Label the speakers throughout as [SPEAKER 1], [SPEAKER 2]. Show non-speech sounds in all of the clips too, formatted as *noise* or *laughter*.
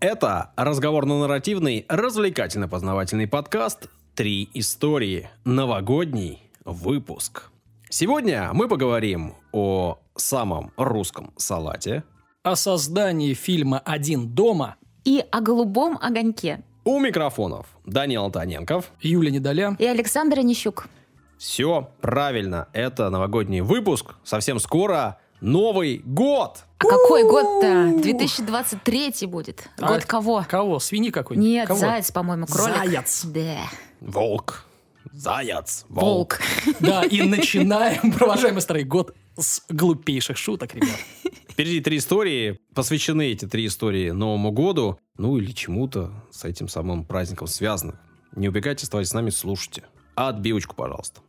[SPEAKER 1] Это разговорно-нарративный, развлекательно-познавательный подкаст «Три истории». Новогодний выпуск. Сегодня мы поговорим о самом русском салате,
[SPEAKER 2] о создании фильма «Один дома»
[SPEAKER 3] и о голубом огоньке.
[SPEAKER 1] У микрофонов Данил Антоненков,
[SPEAKER 2] Юлия Недоля
[SPEAKER 3] и Александр Онищук.
[SPEAKER 1] Все правильно, это новогодний выпуск. Совсем скоро Новый год!
[SPEAKER 3] А какой год-то? 2023 будет.
[SPEAKER 2] А
[SPEAKER 3] Год кого?
[SPEAKER 2] Кого? Свиньи какой-нибудь?
[SPEAKER 3] Нет,
[SPEAKER 2] Кого?
[SPEAKER 3] заяц, по-моему, кролик.
[SPEAKER 2] Заяц.
[SPEAKER 3] Да.
[SPEAKER 1] Волк. Заяц.
[SPEAKER 3] Волк.
[SPEAKER 2] Да, и начинаем, *laughs* провожаемый старый год с глупейших шуток, ребят.
[SPEAKER 1] Впереди три истории. Посвящены эти три истории Новому году. Ну или чему-то с этим самым праздником связано. Не убегайте, оставайтесь с нами, слушайте. А отбивочку, пожалуйста.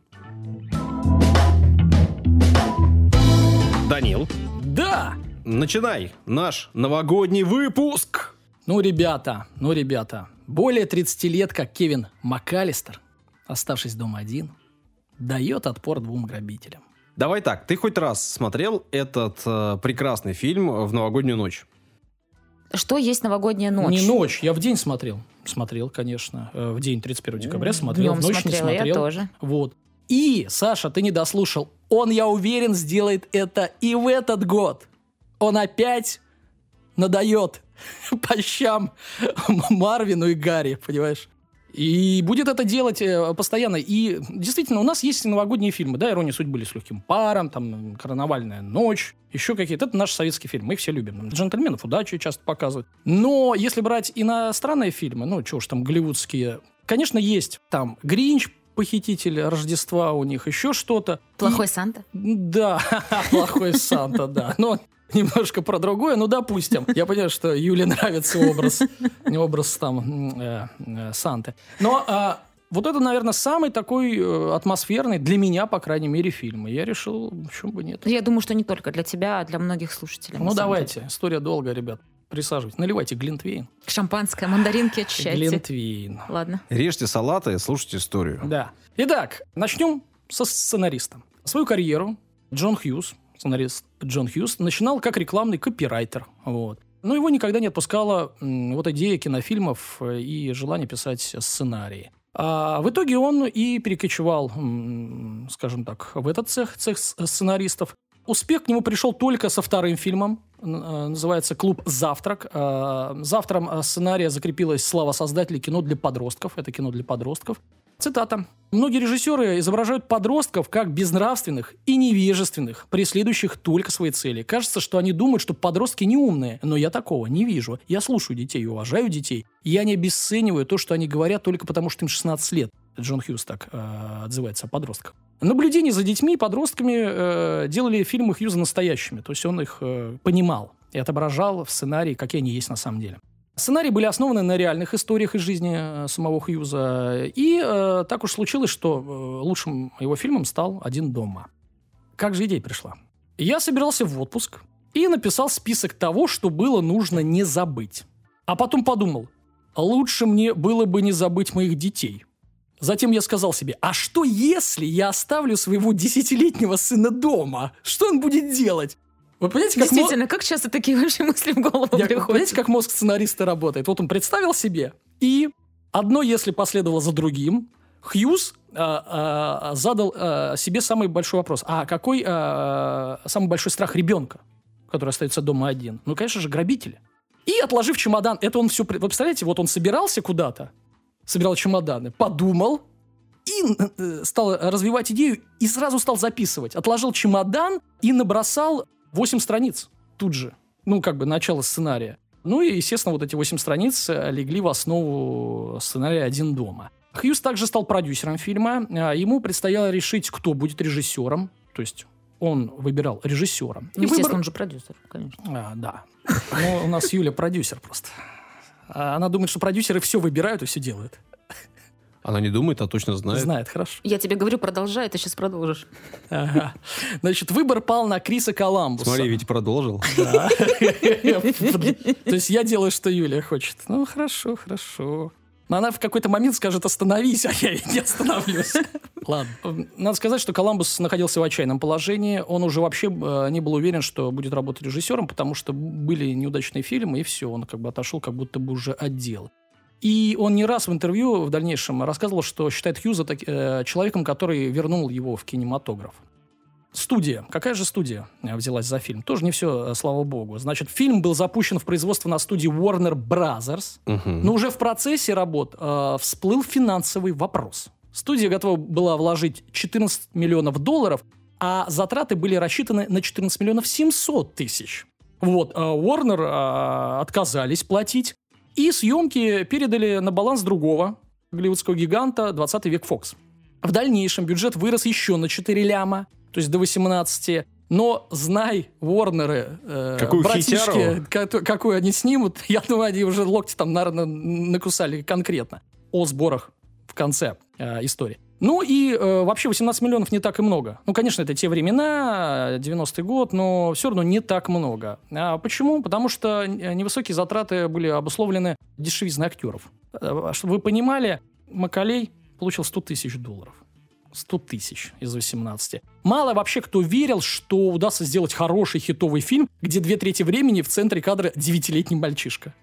[SPEAKER 1] Данил,
[SPEAKER 2] Да!
[SPEAKER 1] начинай наш новогодний выпуск.
[SPEAKER 2] Ну, ребята, ну, ребята, более 30 лет, как Кевин МакАлистер, оставшись дома один, дает отпор двум грабителям.
[SPEAKER 1] Давай так, ты хоть раз смотрел этот э, прекрасный фильм в новогоднюю ночь?
[SPEAKER 3] Что есть новогодняя ночь?
[SPEAKER 2] Не ночь, я в день смотрел. Смотрел, конечно. Э, В день 31 декабря смотрел,
[SPEAKER 3] Днем
[SPEAKER 2] в ночь не
[SPEAKER 3] смотрела, я
[SPEAKER 2] смотрел.
[SPEAKER 3] тоже.
[SPEAKER 2] Вот. И, Саша, ты не дослушал. Он, я уверен, сделает это и в этот год. Он опять надает *laughs* по щам Марвину и Гарри, понимаешь? И будет это делать э, постоянно. И действительно, у нас есть новогодние фильмы, да, «Ирония судьбы» или «С легким паром», там «Карнавальная ночь», еще какие-то. Это наш советский фильм, мы их все любим. «Джентльменов удачи» часто показывают. Но если брать иностранные фильмы, ну, чего уж там, голливудские, конечно, есть там «Гринч», похититель Рождества у них, еще что-то.
[SPEAKER 3] Плохой Санта?
[SPEAKER 2] Да, *laughs* плохой Санта, да. Но немножко про другое, ну, допустим. Я понимаю, что Юле нравится образ, образ там э, э, Санты. Но а, вот это, наверное, самый такой э, атмосферный для меня, по крайней мере, фильм. И я решил, почему бы нет.
[SPEAKER 3] Я думаю, что не только для тебя, а для многих слушателей.
[SPEAKER 2] Ну, давайте, история долгая, ребят. Присаживайтесь, наливайте глинтвейн.
[SPEAKER 3] Шампанское, мандаринки очищайте.
[SPEAKER 2] Глинтвейн.
[SPEAKER 3] Ладно.
[SPEAKER 1] Режьте салаты, слушайте историю.
[SPEAKER 2] Да. Итак, начнем со сценариста. Свою карьеру Джон Хьюз, сценарист Джон Хьюз, начинал как рекламный копирайтер. Вот. Но его никогда не отпускала вот идея кинофильмов э, и желание писать сценарии. А в итоге он и перекочевал, скажем так, в этот цех, цех сценаристов. Успех к нему пришел только со вторым фильмом. Э, Называется «Клуб Завтрак». А, Завтром э, сценария закрепилась слава создателей кино для подростков. Это кино для подростков. Цитата. «Многие режиссеры изображают подростков как безнравственных и невежественных, преследующих только свои цели. Кажется, что они думают, что подростки не умные, но я такого не вижу. Я слушаю детей и уважаю детей. Я не обесцениваю то, что они говорят только потому, что им 16 лет». Джон Хьюз так э, отзывается о подростках. Наблюдения за детьми и подростками э, делали фильмы Хьюза настоящими. То есть он их э, понимал и отображал в сценарии, какие они есть на самом деле. Сценарии были основаны на реальных историях из жизни э, самого Хьюза. И э, так уж случилось, что э, лучшим его фильмом стал «Один дома». Как же идея пришла? Я собирался в отпуск и написал список того, что было нужно не забыть. А потом подумал, лучше мне было бы не забыть моих детей. Затем я сказал себе, а что если я оставлю своего десятилетнего сына дома? Что он будет делать? Вы понимаете, как
[SPEAKER 3] Действительно, как часто такие *laughs* ваши мысли в голову
[SPEAKER 2] я-
[SPEAKER 3] приходят?
[SPEAKER 2] Понимаете, как мозг сценариста работает? Вот он представил себе, и одно если последовало за другим, Хьюз а, а, задал а, себе самый большой вопрос. А какой а, самый большой страх ребенка, который остается дома один? Ну, конечно же, грабители. И отложив чемодан, это он все... Вы представляете, вот он собирался куда-то, собирал чемоданы, подумал, и э, стал развивать идею, и сразу стал записывать. Отложил чемодан и набросал 8 страниц тут же. Ну, как бы начало сценария. Ну и, естественно, вот эти 8 страниц э, легли в основу сценария «Один дома». Хьюз также стал продюсером фильма. А, Ему предстояло решить, кто будет режиссером. То есть он выбирал режиссера. И
[SPEAKER 3] Ну, Естественно,
[SPEAKER 2] выбор-
[SPEAKER 3] он же продюсер, конечно.
[SPEAKER 2] а, да. Но у нас Юля продюсер просто. А Она думает, что продюсеры все выбирают и все делают.
[SPEAKER 1] Она не думает, а точно знает.
[SPEAKER 2] Знает, хорошо.
[SPEAKER 3] Я тебе говорю, продолжай, ты сейчас продолжишь.
[SPEAKER 2] Ага. Значит, выбор пал на Криса Коламбуса.
[SPEAKER 1] Смотри, ведь продолжил. *laughs*
[SPEAKER 2] То есть я делаю, что Юлия хочет. Ну, хорошо, хорошо. Но она в какой-то момент скажет «остановись», *laughs* а я не остановлюсь. Ладно. Надо сказать, что Коламбус находился в отчаянном положении. Он уже вообще э, не был уверен, что будет работать режиссером, потому что были неудачные фильмы, и все. Он как бы отошел как будто бы уже от дела. И он не раз в интервью в дальнейшем рассказывал, что считает Хьюза так, э, человеком, который вернул его в кинематограф. Студия. Какая же студия э, взялась за фильм? Тоже не все, э, слава богу. Значит, фильм был запущен в производство на студии Warner Brothers, но уже в процессе работ э, всплыл финансовый вопрос. Студия готова была вложить 14 миллионов долларов, а затраты были рассчитаны на 14 миллионов 700 тысяч. Вот, э, Warner э, отказались платить, и съемки передали на баланс другого голливудского гиганта 20 век Fox. В дальнейшем бюджет вырос еще на 4 ляма, то есть до 18. Но знай, Ворнеры, э,
[SPEAKER 1] Какую
[SPEAKER 2] братишки, ка- какую они снимут, *laughs* я думаю, они уже локти там, наверное, накусали конкретно о сборах в конце э, истории. Ну и э, вообще 18 миллионов не так и много. Ну, конечно, это те времена, э, 90-й год, но все равно не так много. А почему? Потому что невысокие затраты были обусловлены дешевизной актеров. Э, Чтобы вы понимали, Макалей получил 100 тысяч долларов. 100 тысяч из 18. Мало вообще кто верил, что удастся сделать хороший хитовый фильм, где две трети времени в центре кадра девятилетний мальчишка.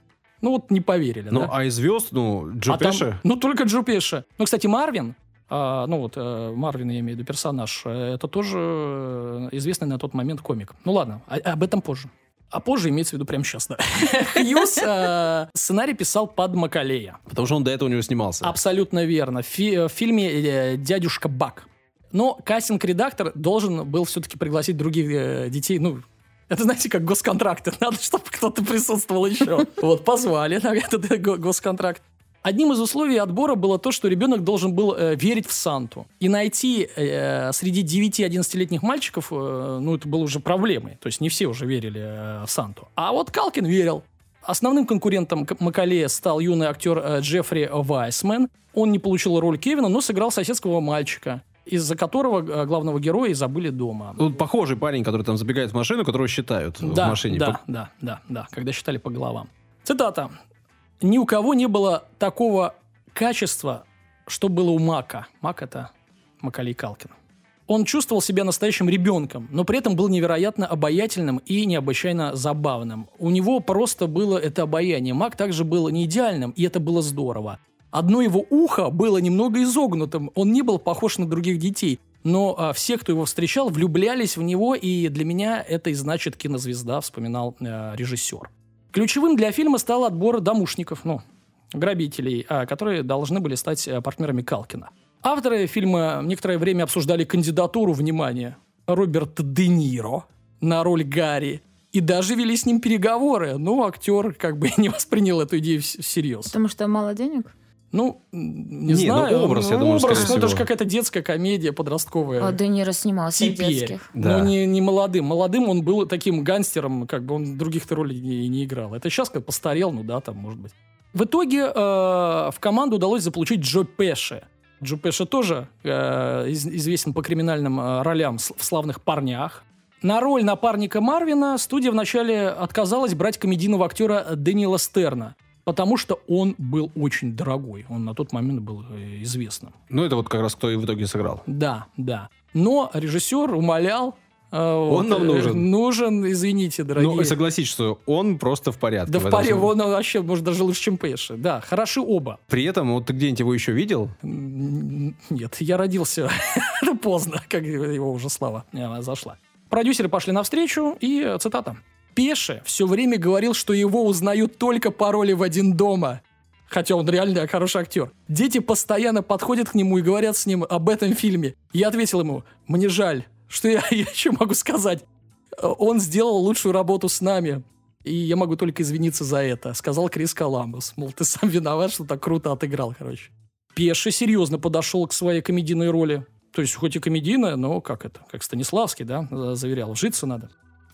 [SPEAKER 2] Ну вот не поверили,
[SPEAKER 1] Ну,
[SPEAKER 2] да?
[SPEAKER 1] а из звезд, ну, Джо
[SPEAKER 2] А там- ну, только Джо Пеши. Ну, кстати, Марвин, а, ну вот, э, Марвин, я имею в виду персонаж, э, это тоже э, известный на тот момент комик. Ну ладно, а- об этом позже. А позже имеется в виду прямо сейчас, да. *laughs* Хьюз э, сценарий писал под Макалея.
[SPEAKER 1] Потому что он до этого у него снимался.
[SPEAKER 2] Абсолютно верно. Фи- в фильме э, «Дядюшка Бак». Но кастинг-редактор должен был все-таки пригласить других э, детей, ну, это, знаете, как госконтракты. *laughs* Надо, чтобы кто-то присутствовал еще. *laughs* Вот, позвали этот э, го- госконтракт. Одним из условий отбора было то, что ребенок должен был э, верить в Санту. И найти э, среди 9-11-летних мальчиков, э, ну, это было уже проблемой. То есть не все уже верили э, в Санту. А вот Калкин верил. Основным конкурентом Макалея стал юный актер э, Джеффри Вайсмен. Он не получил роль Кевина, но сыграл соседского мальчика, из-за которого э, главного героя и забыли дома.
[SPEAKER 1] Ну, похожий парень, который там забегает в машину, которого считают в
[SPEAKER 2] Да,
[SPEAKER 1] машине.
[SPEAKER 2] да, да, да, да, когда считали по головам. Цитата. «Ни у кого не было такого качества, что было у Мака». Мак – это Макалей Калкин. Он чувствовал себя настоящим ребенком, но при этом был невероятно обаятельным и необычайно забавным. У него просто было это обаяние. Мак также был не идеальным, и это было здорово. Одно его ухо было немного изогнутым, он не был похож на других детей, но а, все, кто его встречал, влюблялись в него, и для меня это и значит кинозвезда, вспоминал э, режиссер. Ключевым для фильма стал отбор домушников, ну, грабителей, а, которые должны были стать э, партнерами Калкина. Авторы фильма некоторое время обсуждали кандидатуру, внимание, Роберта Де Ниро на роль Гарри. И даже вели с ним переговоры, но актер как бы *laughs* не воспринял эту идею вс- всерьез.
[SPEAKER 3] Потому что мало денег?
[SPEAKER 2] Ну, не,
[SPEAKER 1] Не, ну,
[SPEAKER 2] знаю.
[SPEAKER 1] образ, я думаю,
[SPEAKER 2] образ,
[SPEAKER 1] скорее
[SPEAKER 2] ну, это же
[SPEAKER 1] всего.
[SPEAKER 2] какая-то детская комедия подростковая.
[SPEAKER 3] А Де Ниро снимался в
[SPEAKER 2] Теперь.
[SPEAKER 3] детских.
[SPEAKER 1] Да.
[SPEAKER 2] Ну, не, не молодым. Молодым он был таким гангстером, как бы он других-то ролей не, не играл. Это сейчас как постарел, ну да, там, может быть. В итоге э, в команду удалось заполучить Джо Пеши. Джо Пеши тоже э, из- известен по криминальным э, ролям в «Славных парнях». На роль напарника Марвина студия вначале отказалась брать комедийного актера Дэниела Стерна, потому что он был очень дорогой. Он на тот момент был э, известным.
[SPEAKER 1] Ну, это вот как раз кто и в итоге сыграл.
[SPEAKER 2] Да, да. Но режиссер умолял. э,
[SPEAKER 1] Он нам
[SPEAKER 2] э,
[SPEAKER 1] нужен.
[SPEAKER 2] Нужен, извините, дорогие.
[SPEAKER 1] Ну, согласись, что он просто в порядке.
[SPEAKER 2] да
[SPEAKER 1] в смысле.
[SPEAKER 2] он вообще, может, даже лучше, чем Пэши. Да, хороши оба.
[SPEAKER 1] При этом, вот ты где-нибудь его еще видел?
[SPEAKER 2] Нет, я родился *laughs* поздно, как его уже слава зашла. Продюсеры пошли навстречу, и цитата. Пеше все время говорил, что его узнают только по роли в «Один дома». Хотя он реально хороший актер. Дети постоянно подходят к нему и говорят с ним об этом фильме. Я ответил ему, мне жаль, что я, *laughs* я еще могу сказать. Он сделал лучшую работу с нами. И я могу только извиниться за это, сказал Крис Коламбус. Мол, ты сам виноват, что так круто отыграл, короче. Пеши серьезно подошел к своей комедийной роли. То есть, хоть и комедийная, но как это, как Станиславский, да, за- заверял, житься надо.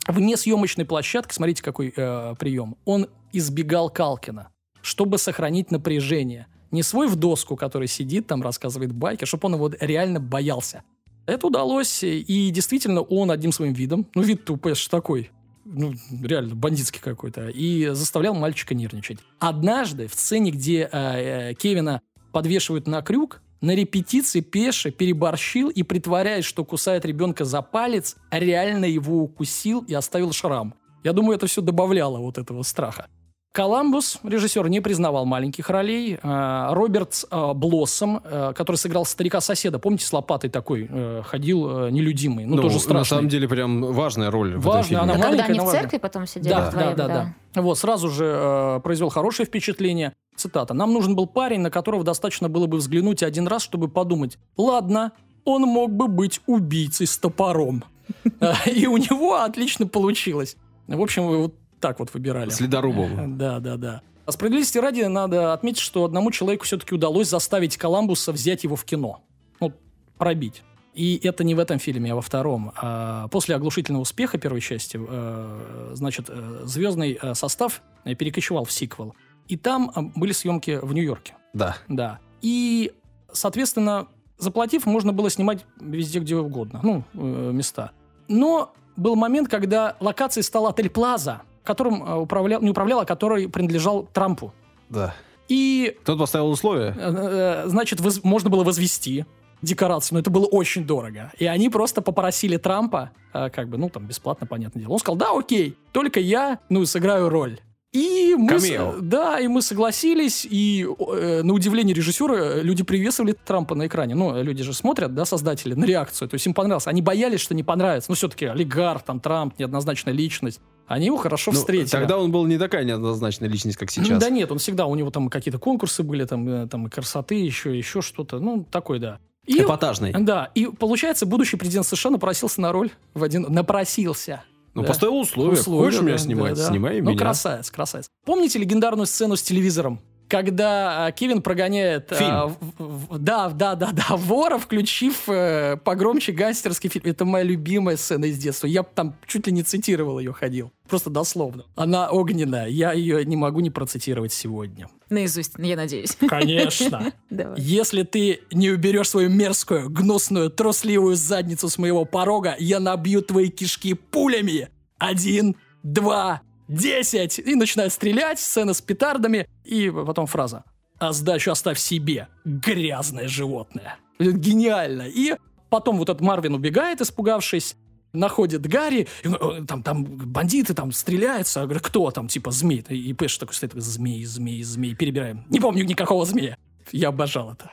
[SPEAKER 2] Вне съемочной площадки, смотрите, какой э, прием, он избегал Калкина, чтобы сохранить напряжение. Не свой в доску, который сидит там, рассказывает байки, чтобы он его реально боялся. Это удалось, и действительно он одним своим видом, ну вид тупой аж такой, ну реально бандитский какой-то, и заставлял мальчика нервничать. Однажды в сцене, где э, э, Кевина подвешивают на крюк, на репетиции Пеша переборщил и, притворяясь, что кусает ребенка за палец, реально его укусил и оставил шрам. Я думаю, это все добавляло вот этого страха. Коламбус, режиссер, не признавал маленьких ролей. А, Роберт а, Блоссом, а, который сыграл старика-соседа, помните, с лопатой такой э, ходил э, нелюдимый, ну,
[SPEAKER 1] Ну,
[SPEAKER 2] тоже
[SPEAKER 1] на
[SPEAKER 2] страшный.
[SPEAKER 1] самом деле, прям важная роль в этом
[SPEAKER 2] Важная,
[SPEAKER 1] фильме.
[SPEAKER 2] она
[SPEAKER 3] А когда
[SPEAKER 2] маленькая,
[SPEAKER 3] они
[SPEAKER 2] но
[SPEAKER 3] в
[SPEAKER 2] важная.
[SPEAKER 3] церкви потом сидели
[SPEAKER 2] Да,
[SPEAKER 3] вдвоем,
[SPEAKER 2] да, да, да. Вот, сразу же э, произвел хорошее впечатление. Цитата. «Нам нужен был парень, на которого достаточно было бы взглянуть один раз, чтобы подумать, ладно, он мог бы быть убийцей с топором». *laughs* И у него отлично получилось. В общем, вот так вот выбирали.
[SPEAKER 1] С ледорубом.
[SPEAKER 2] Да, да, да. А справедливости ради надо отметить, что одному человеку все-таки удалось заставить Коламбуса взять его в кино. Ну, пробить. И это не в этом фильме, а во втором. А После оглушительного успеха первой части, э, значит, э, звездный э, состав э, перекочевал в сиквел. И там э, были съемки в Нью-Йорке.
[SPEAKER 1] Да.
[SPEAKER 2] Да. И, соответственно, заплатив, можно было снимать везде, где угодно. Ну, э, места. Но был момент, когда локацией стал отель Плаза, которым э, управлял, не управлял, а который принадлежал Трампу.
[SPEAKER 1] Да.
[SPEAKER 2] И,
[SPEAKER 1] Кто-то поставил условия.
[SPEAKER 2] э, э, значит, воз- можно было возвести декорации, но это было очень дорого. И они просто попросили Трампа, как бы, ну, там, бесплатно, понятное дело. Он сказал, да, окей, только я, ну, сыграю роль. И мы, с-
[SPEAKER 1] Камео.
[SPEAKER 2] да, и мы согласились, и э, на удивление режиссера люди приветствовали Трампа на экране. Ну, люди же смотрят, да, создатели, на реакцию, то есть им понравилось. Они боялись, что не понравится. Ну, все-таки олигарх, там, Трамп, неоднозначная личность. Они его хорошо
[SPEAKER 1] Ну,
[SPEAKER 2] встретили.
[SPEAKER 1] тогда он был не такая неоднозначная личность, как сейчас.
[SPEAKER 2] Да нет, он всегда, у него там какие-то конкурсы были, там, э, там и красоты, еще, еще что-то. Ну, такой, да. И,
[SPEAKER 1] Эпатажный.
[SPEAKER 2] да, и получается, будущий президент США напросился на роль в один... Напросился.
[SPEAKER 1] Ну,
[SPEAKER 2] Да.
[SPEAKER 1] поставил условия.
[SPEAKER 2] Условия,
[SPEAKER 1] Хочешь меня
[SPEAKER 2] да,
[SPEAKER 1] снимать?
[SPEAKER 2] да, да.
[SPEAKER 1] Снимай
[SPEAKER 2] ну,
[SPEAKER 1] меня.
[SPEAKER 2] красавец, красавец. Помните легендарную сцену с телевизором? Когда а, Кевин прогоняет... а,
[SPEAKER 1] Фильм.
[SPEAKER 2] в- в- да, да, да, да, вора, включив э, погромче гангстерский фильм. Это моя любимая сцена из детства. Я там чуть ли не цитировал ее, ходил. Просто дословно. Она огненная. Я ее не могу не процитировать сегодня.
[SPEAKER 3] Наизусть, я надеюсь.
[SPEAKER 2] Конечно. *laughs*
[SPEAKER 3] Давай.
[SPEAKER 2] Если ты не уберешь свою мерзкую, гнусную, трусливую задницу с моего порога, я набью твои кишки пулями. Один, два, десять. И начинает стрелять, сцена с петардами. И потом фраза. А сдачу оставь себе, грязное животное. Гениально. И потом вот этот Марвин убегает, испугавшись, находит Гарри, и, э, там, там бандиты там стреляются, я кто там, типа, змей? И Пэш такой стоит, змей, змей, змей, перебираем. Не помню никакого змея. Я обожал это.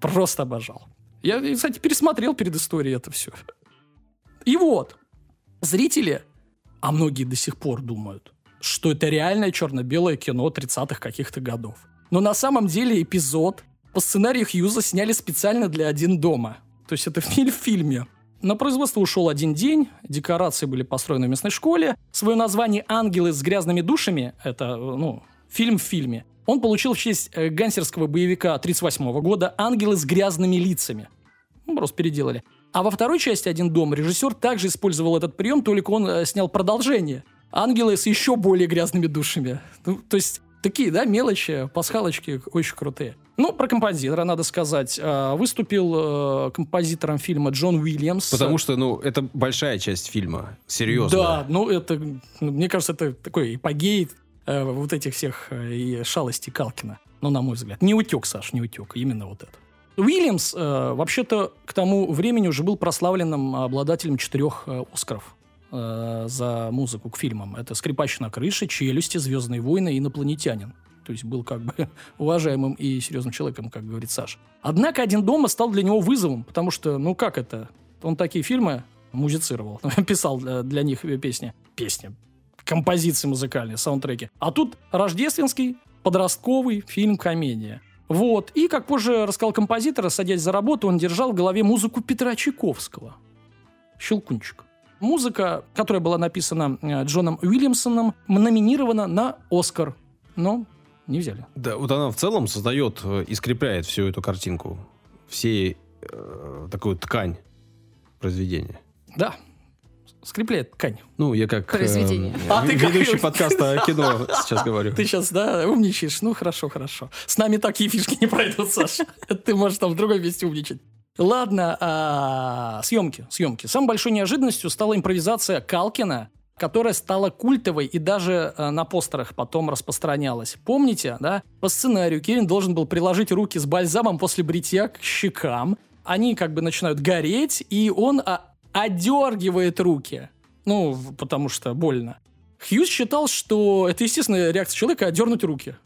[SPEAKER 2] Просто обожал. Я, кстати, пересмотрел перед историей это все. И вот, зрители, а многие до сих пор думают, что это реальное черно-белое кино 30-х каких-то годов. Но на самом деле эпизод по сценарию Хьюза сняли специально для «Один дома». То есть это фильм в фильме. На производство ушел один день, декорации были построены в местной школе. Свое название «Ангелы с грязными душами» — это, ну, фильм в фильме. Он получил в честь э, гангстерского боевика 1938 года «Ангелы с грязными лицами». Ну, просто переделали. А во второй части «Один дом» режиссер также использовал этот прием, только он э, снял продолжение. «Ангелы с еще более грязными душами». Ну, то есть такие, да, мелочи, пасхалочки очень крутые. Ну, про композитора надо сказать. Э, Выступил э, композитором фильма Джон Уильямс.
[SPEAKER 1] Потому что, ну, это большая часть фильма. Серьезно.
[SPEAKER 2] Да, ну это, ну, мне кажется, это такой эпогей э, вот этих всех э, и шалостей Калкина. Ну, на мой взгляд. Не утек, Саш, не утек. Именно вот это. Уильямс, э, вообще-то, к тому времени уже был прославленным обладателем четырех э, Оскаров э, за музыку к фильмам. Это «Скрипач на крыше», «Челюсти», «Звездные войны» и «Инопланетянин». То есть был как бы *laughs* уважаемым и серьезным человеком, как говорит Саша. Однако «Один дома» стал для него вызовом, потому что, ну как это? Он такие фильмы музицировал, *laughs* писал для, для них песни. Песни. Композиции музыкальные, саундтреки. А тут рождественский, подростковый фильм-комедия. Вот. И, как позже рассказал композитор, садясь за работу, он держал в голове музыку Петра Чайковского. Щелкунчик. Музыка, которая была написана э, Джоном Уильямсоном, номинирована на Оскар, но не взяли.
[SPEAKER 1] Да, вот она в целом создает э, и скрепляет всю эту картинку. Все э, такую ткань произведения.
[SPEAKER 2] Да, скрепляет ткань.
[SPEAKER 1] Ну, я как э,
[SPEAKER 3] Произведение.
[SPEAKER 2] А ты как-
[SPEAKER 1] ведущий подкаста о кино сейчас говорю.
[SPEAKER 2] Ты сейчас, да, умничаешь. Ну, хорошо, хорошо. С нами такие фишки не пройдут, Саша. *laughs* Ты можешь там в другом месте умничать. Ладно, а, съемки, съемки. Самой большой неожиданностью стала импровизация Калкина, которая стала культовой и даже э, на постерах потом распространялась. Помните, да? По сценарию Кевин должен был приложить руки с бальзамом после бритья к щекам. Они как бы начинают гореть, и он а, одергивает руки. Ну, потому что больно. Хьюз считал, что это естественная реакция человека одернуть руки.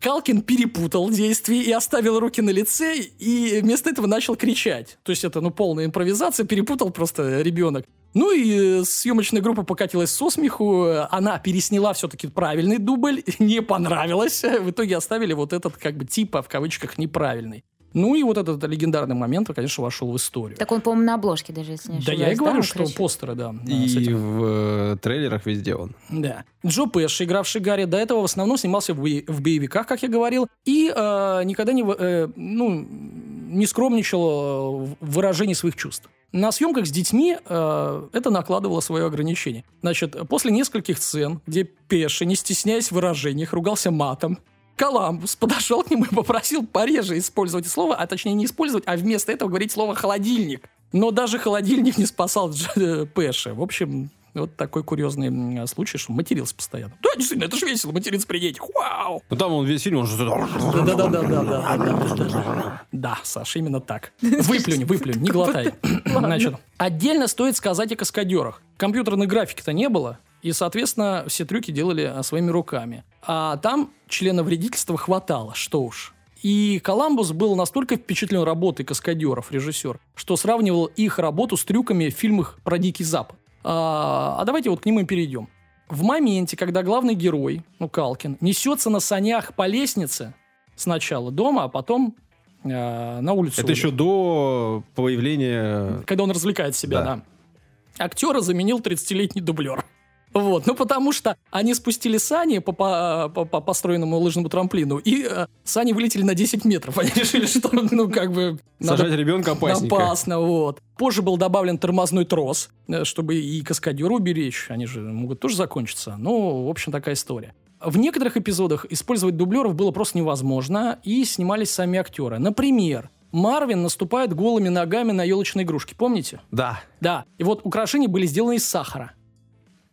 [SPEAKER 2] Калкин перепутал действия и оставил руки на лице, и вместо этого начал кричать. То есть это, ну, полная импровизация, перепутал просто ребенок. Ну и э, съемочная группа покатилась со смеху, она пересняла все-таки правильный дубль, *laughs* не понравилось, в итоге оставили вот этот, как бы, типа, в кавычках, неправильный. Ну и вот этот легендарный момент, конечно, вошел в историю.
[SPEAKER 3] Так он, по-моему, на обложке даже, если не
[SPEAKER 2] Да
[SPEAKER 3] ошибаюсь.
[SPEAKER 2] я и говорю,
[SPEAKER 3] он
[SPEAKER 2] что
[SPEAKER 3] кричит?
[SPEAKER 2] постеры, да. да,
[SPEAKER 1] И в э, трейлерах везде он.
[SPEAKER 2] Да. Джо Пэш, игравший Гарри, до этого в основном снимался в, в боевиках, как я говорил, и э, никогда не, э, ну, не скромничал э, в выражении своих чувств. На съемках с детьми э, это накладывало свое ограничение. Значит, после нескольких сцен, где Пеша, не стесняясь в выражениях, ругался матом, Коламбус подошел к нему и попросил пореже использовать слово, а точнее не использовать, а вместо этого говорить слово «холодильник». Но даже холодильник не спасал Дж- э, Пэша. В общем, вот такой курьезный случай, что матерился постоянно. Да, действительно, это же весело, материться при детях. Вау!
[SPEAKER 1] Ну там он весь фильм, он что-то...
[SPEAKER 2] Да-да-да-да-да. Да, Саша, именно так. Выплюнь, *laughs* выплюнь, не глотай. Значит, отдельно стоит сказать о каскадерах. Компьютерной графики-то не было, и, соответственно, все трюки делали а, своими руками. А там члена вредительства хватало, что уж. И Коламбус был настолько впечатлен работой каскадеров, режиссер, что сравнивал их работу с трюками в фильмах про Дикий Запад. А, а давайте вот к ним и перейдем. В моменте, когда главный герой, ну, Калкин, несется на санях по лестнице сначала дома, а потом э, на улицу.
[SPEAKER 1] Это еще до появления...
[SPEAKER 2] Когда он развлекает себя,
[SPEAKER 1] Да.
[SPEAKER 2] да. Актера заменил 30-летний дублер. Вот, ну потому что они спустили сани по, по, по- по построенному лыжному трамплину, и э, сани вылетели на 10 метров. *laughs* Они решили, что, ну, как бы... надо
[SPEAKER 1] Сажать ребенка опасненько.
[SPEAKER 2] Опасно, вот. Позже был добавлен тормозной трос, э, чтобы и каскадера уберечь. Они же могут тоже закончиться. Ну, в общем, такая история. В некоторых эпизодах использовать дублеров было просто невозможно, и снимались сами актеры. Например, Марвин наступает голыми ногами на елочные игрушки, помните?
[SPEAKER 1] Да.
[SPEAKER 2] Да. И вот украшения были сделаны из сахара.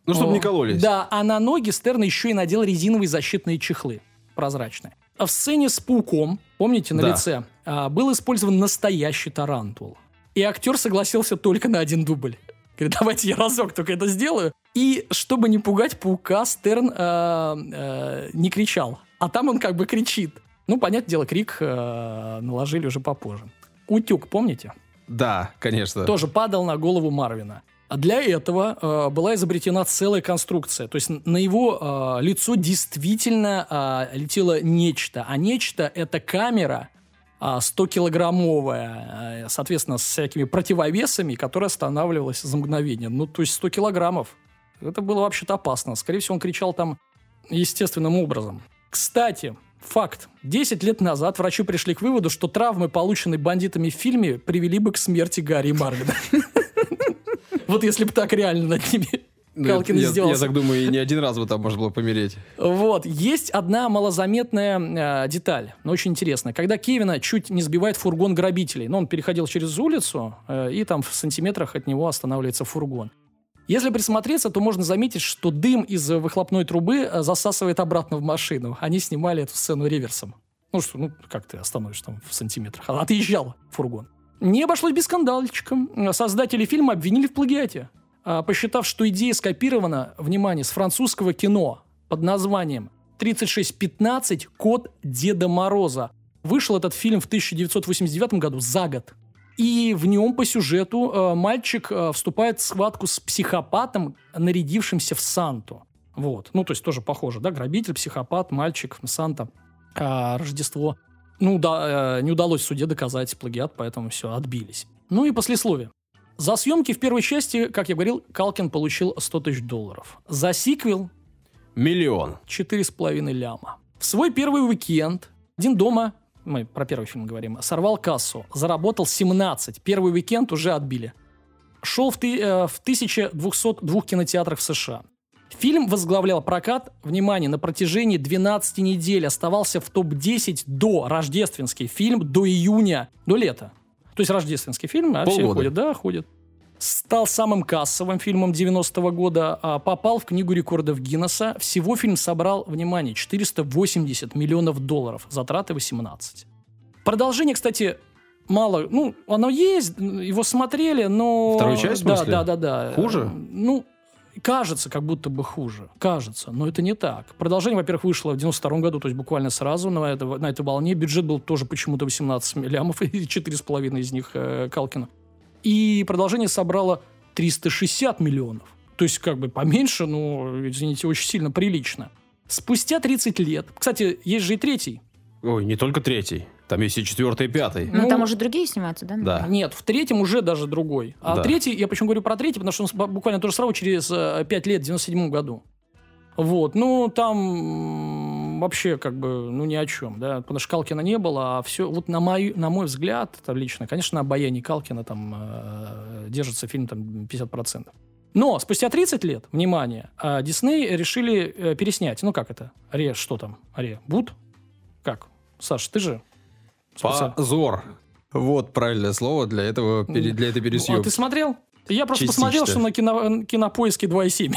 [SPEAKER 1] Ну, чтобы не кололись.
[SPEAKER 2] Да, а на ноги Стерн еще и надел резиновые защитные чехлы, прозрачные. А в сцене с пауком, помните, на
[SPEAKER 1] Да.
[SPEAKER 2] лице, а, был использован настоящий тарантул. И актер согласился только на один дубль. Говорит, давайте я разок только это сделаю. И чтобы не пугать паука, Стерн э, э, не кричал. А там он как бы кричит. Ну, понятное дело, крик э, наложили уже попозже. Утюг, помните?
[SPEAKER 1] Да, конечно.
[SPEAKER 2] тоже падал на голову Марвина. А для этого э, была изобретена целая конструкция. То есть на его э, лицо действительно э, летело нечто. А нечто — это камера а, 100-килограммовая, э, соответственно, с всякими противовесами, которая останавливалась за мгновение. Ну, то есть 100 килограммов. Это было вообще-то опасно. Скорее всего, он кричал там естественным образом. Кстати, факт. 10 лет назад врачи пришли к выводу, что травмы, полученные бандитами в фильме, привели бы к смерти Гарри Марвина. *laughs* Вот если бы так реально над ними *laughs*
[SPEAKER 1] Ну,
[SPEAKER 2] Калкин
[SPEAKER 1] я, я так думаю, и не один раз бы там можно было помереть.
[SPEAKER 2] Вот. Есть одна малозаметная э, деталь, но очень интересная. Когда Кевина чуть не сбивает фургон грабителей, ну, он переходил через улицу, э, и там в сантиметрах от него останавливается фургон. Если присмотреться, то можно заметить, что дым из выхлопной трубы э, засасывает обратно в машину. Они снимали эту сцену реверсом. Ну что, ну как ты остановишь там в сантиметрах? А Отъезжал фургон. Не обошлось без скандальчиком. Создатели фильма обвинили в плагиате, а, посчитав, что идея скопирована, внимание, с французского кино под названием «3615. Код Деда Мороза». Вышел этот фильм в 1989 году, за год. И в нем по сюжету э, мальчик э, вступает в схватку с психопатом, нарядившимся в Санту. Вот. Ну, то есть тоже похоже, да? Грабитель, психопат, мальчик, Санта, а, Рождество. Ну, да, э, не удалось в суде доказать плагиат, поэтому все, отбились. Ну и послесловие. За съемки в первой части, как я говорил, Калкин получил 100 тысяч долларов. За сиквел
[SPEAKER 1] Миллион.
[SPEAKER 2] 4,5 ляма. В свой первый уикенд «Один дома», мы про первый фильм говорим, сорвал кассу, заработал 17. Первый уикенд уже отбили. Шел в, ты- э, в 1202 кинотеатрах в США. Фильм возглавлял прокат, внимание, на протяжении 12 недель оставался в топ-10 до рождественский фильм, до июня, до лета. То есть рождественский фильм, а все
[SPEAKER 1] Полгода.
[SPEAKER 2] ходят, да, ходят. стал самым кассовым фильмом 90-го года, а попал в книгу рекордов Гиннесса. Всего фильм собрал, внимание, 480 миллионов долларов, затраты 18. Продолжение, кстати, мало, ну, оно есть, его смотрели, но...
[SPEAKER 1] Вторую часть,
[SPEAKER 2] Да, да, да, да.
[SPEAKER 1] Хуже?
[SPEAKER 2] Ну, кажется, как будто бы хуже. Кажется, но это не так. Продолжение, во-первых, вышло в 92 году, то есть буквально сразу на, это, на этой волне. Бюджет был тоже почему-то 18 лямов, и 4,5 из них э, Калкина. И продолжение собрало 360 миллионов. То есть, как бы поменьше, но, извините, очень сильно прилично. Спустя 30 лет... Кстати, есть же и третий.
[SPEAKER 1] Ой, не только третий. Там есть и четвертый, и пятый.
[SPEAKER 3] Ну,
[SPEAKER 2] Ну,
[SPEAKER 3] там уже другие снимаются, да?
[SPEAKER 1] Да.
[SPEAKER 2] Нет, в третьем уже даже другой. А
[SPEAKER 1] Да.
[SPEAKER 2] третий, я почему говорю про третий, потому что он буквально тоже сразу через э, 5 лет, в 97 году. Вот, ну, там вообще как бы, ну, ни о чем, да, потому что Калкина не было, а все, вот на мой, на мой взгляд, это лично, конечно, на обаянии Калкина там э, держится фильм там 50%. Но спустя 30 лет, внимание, а, Дисней решили э, переснять. Ну, как это? Ре, что там? Ре, Буд? Как? Саш, ты же.
[SPEAKER 1] Позор. Вот правильное слово для этого, для этой
[SPEAKER 2] Ну, а
[SPEAKER 1] пересъемки.
[SPEAKER 2] ты смотрел? Я просто
[SPEAKER 1] Частично.
[SPEAKER 2] посмотрел, что на кино, кинопоиске 2,7.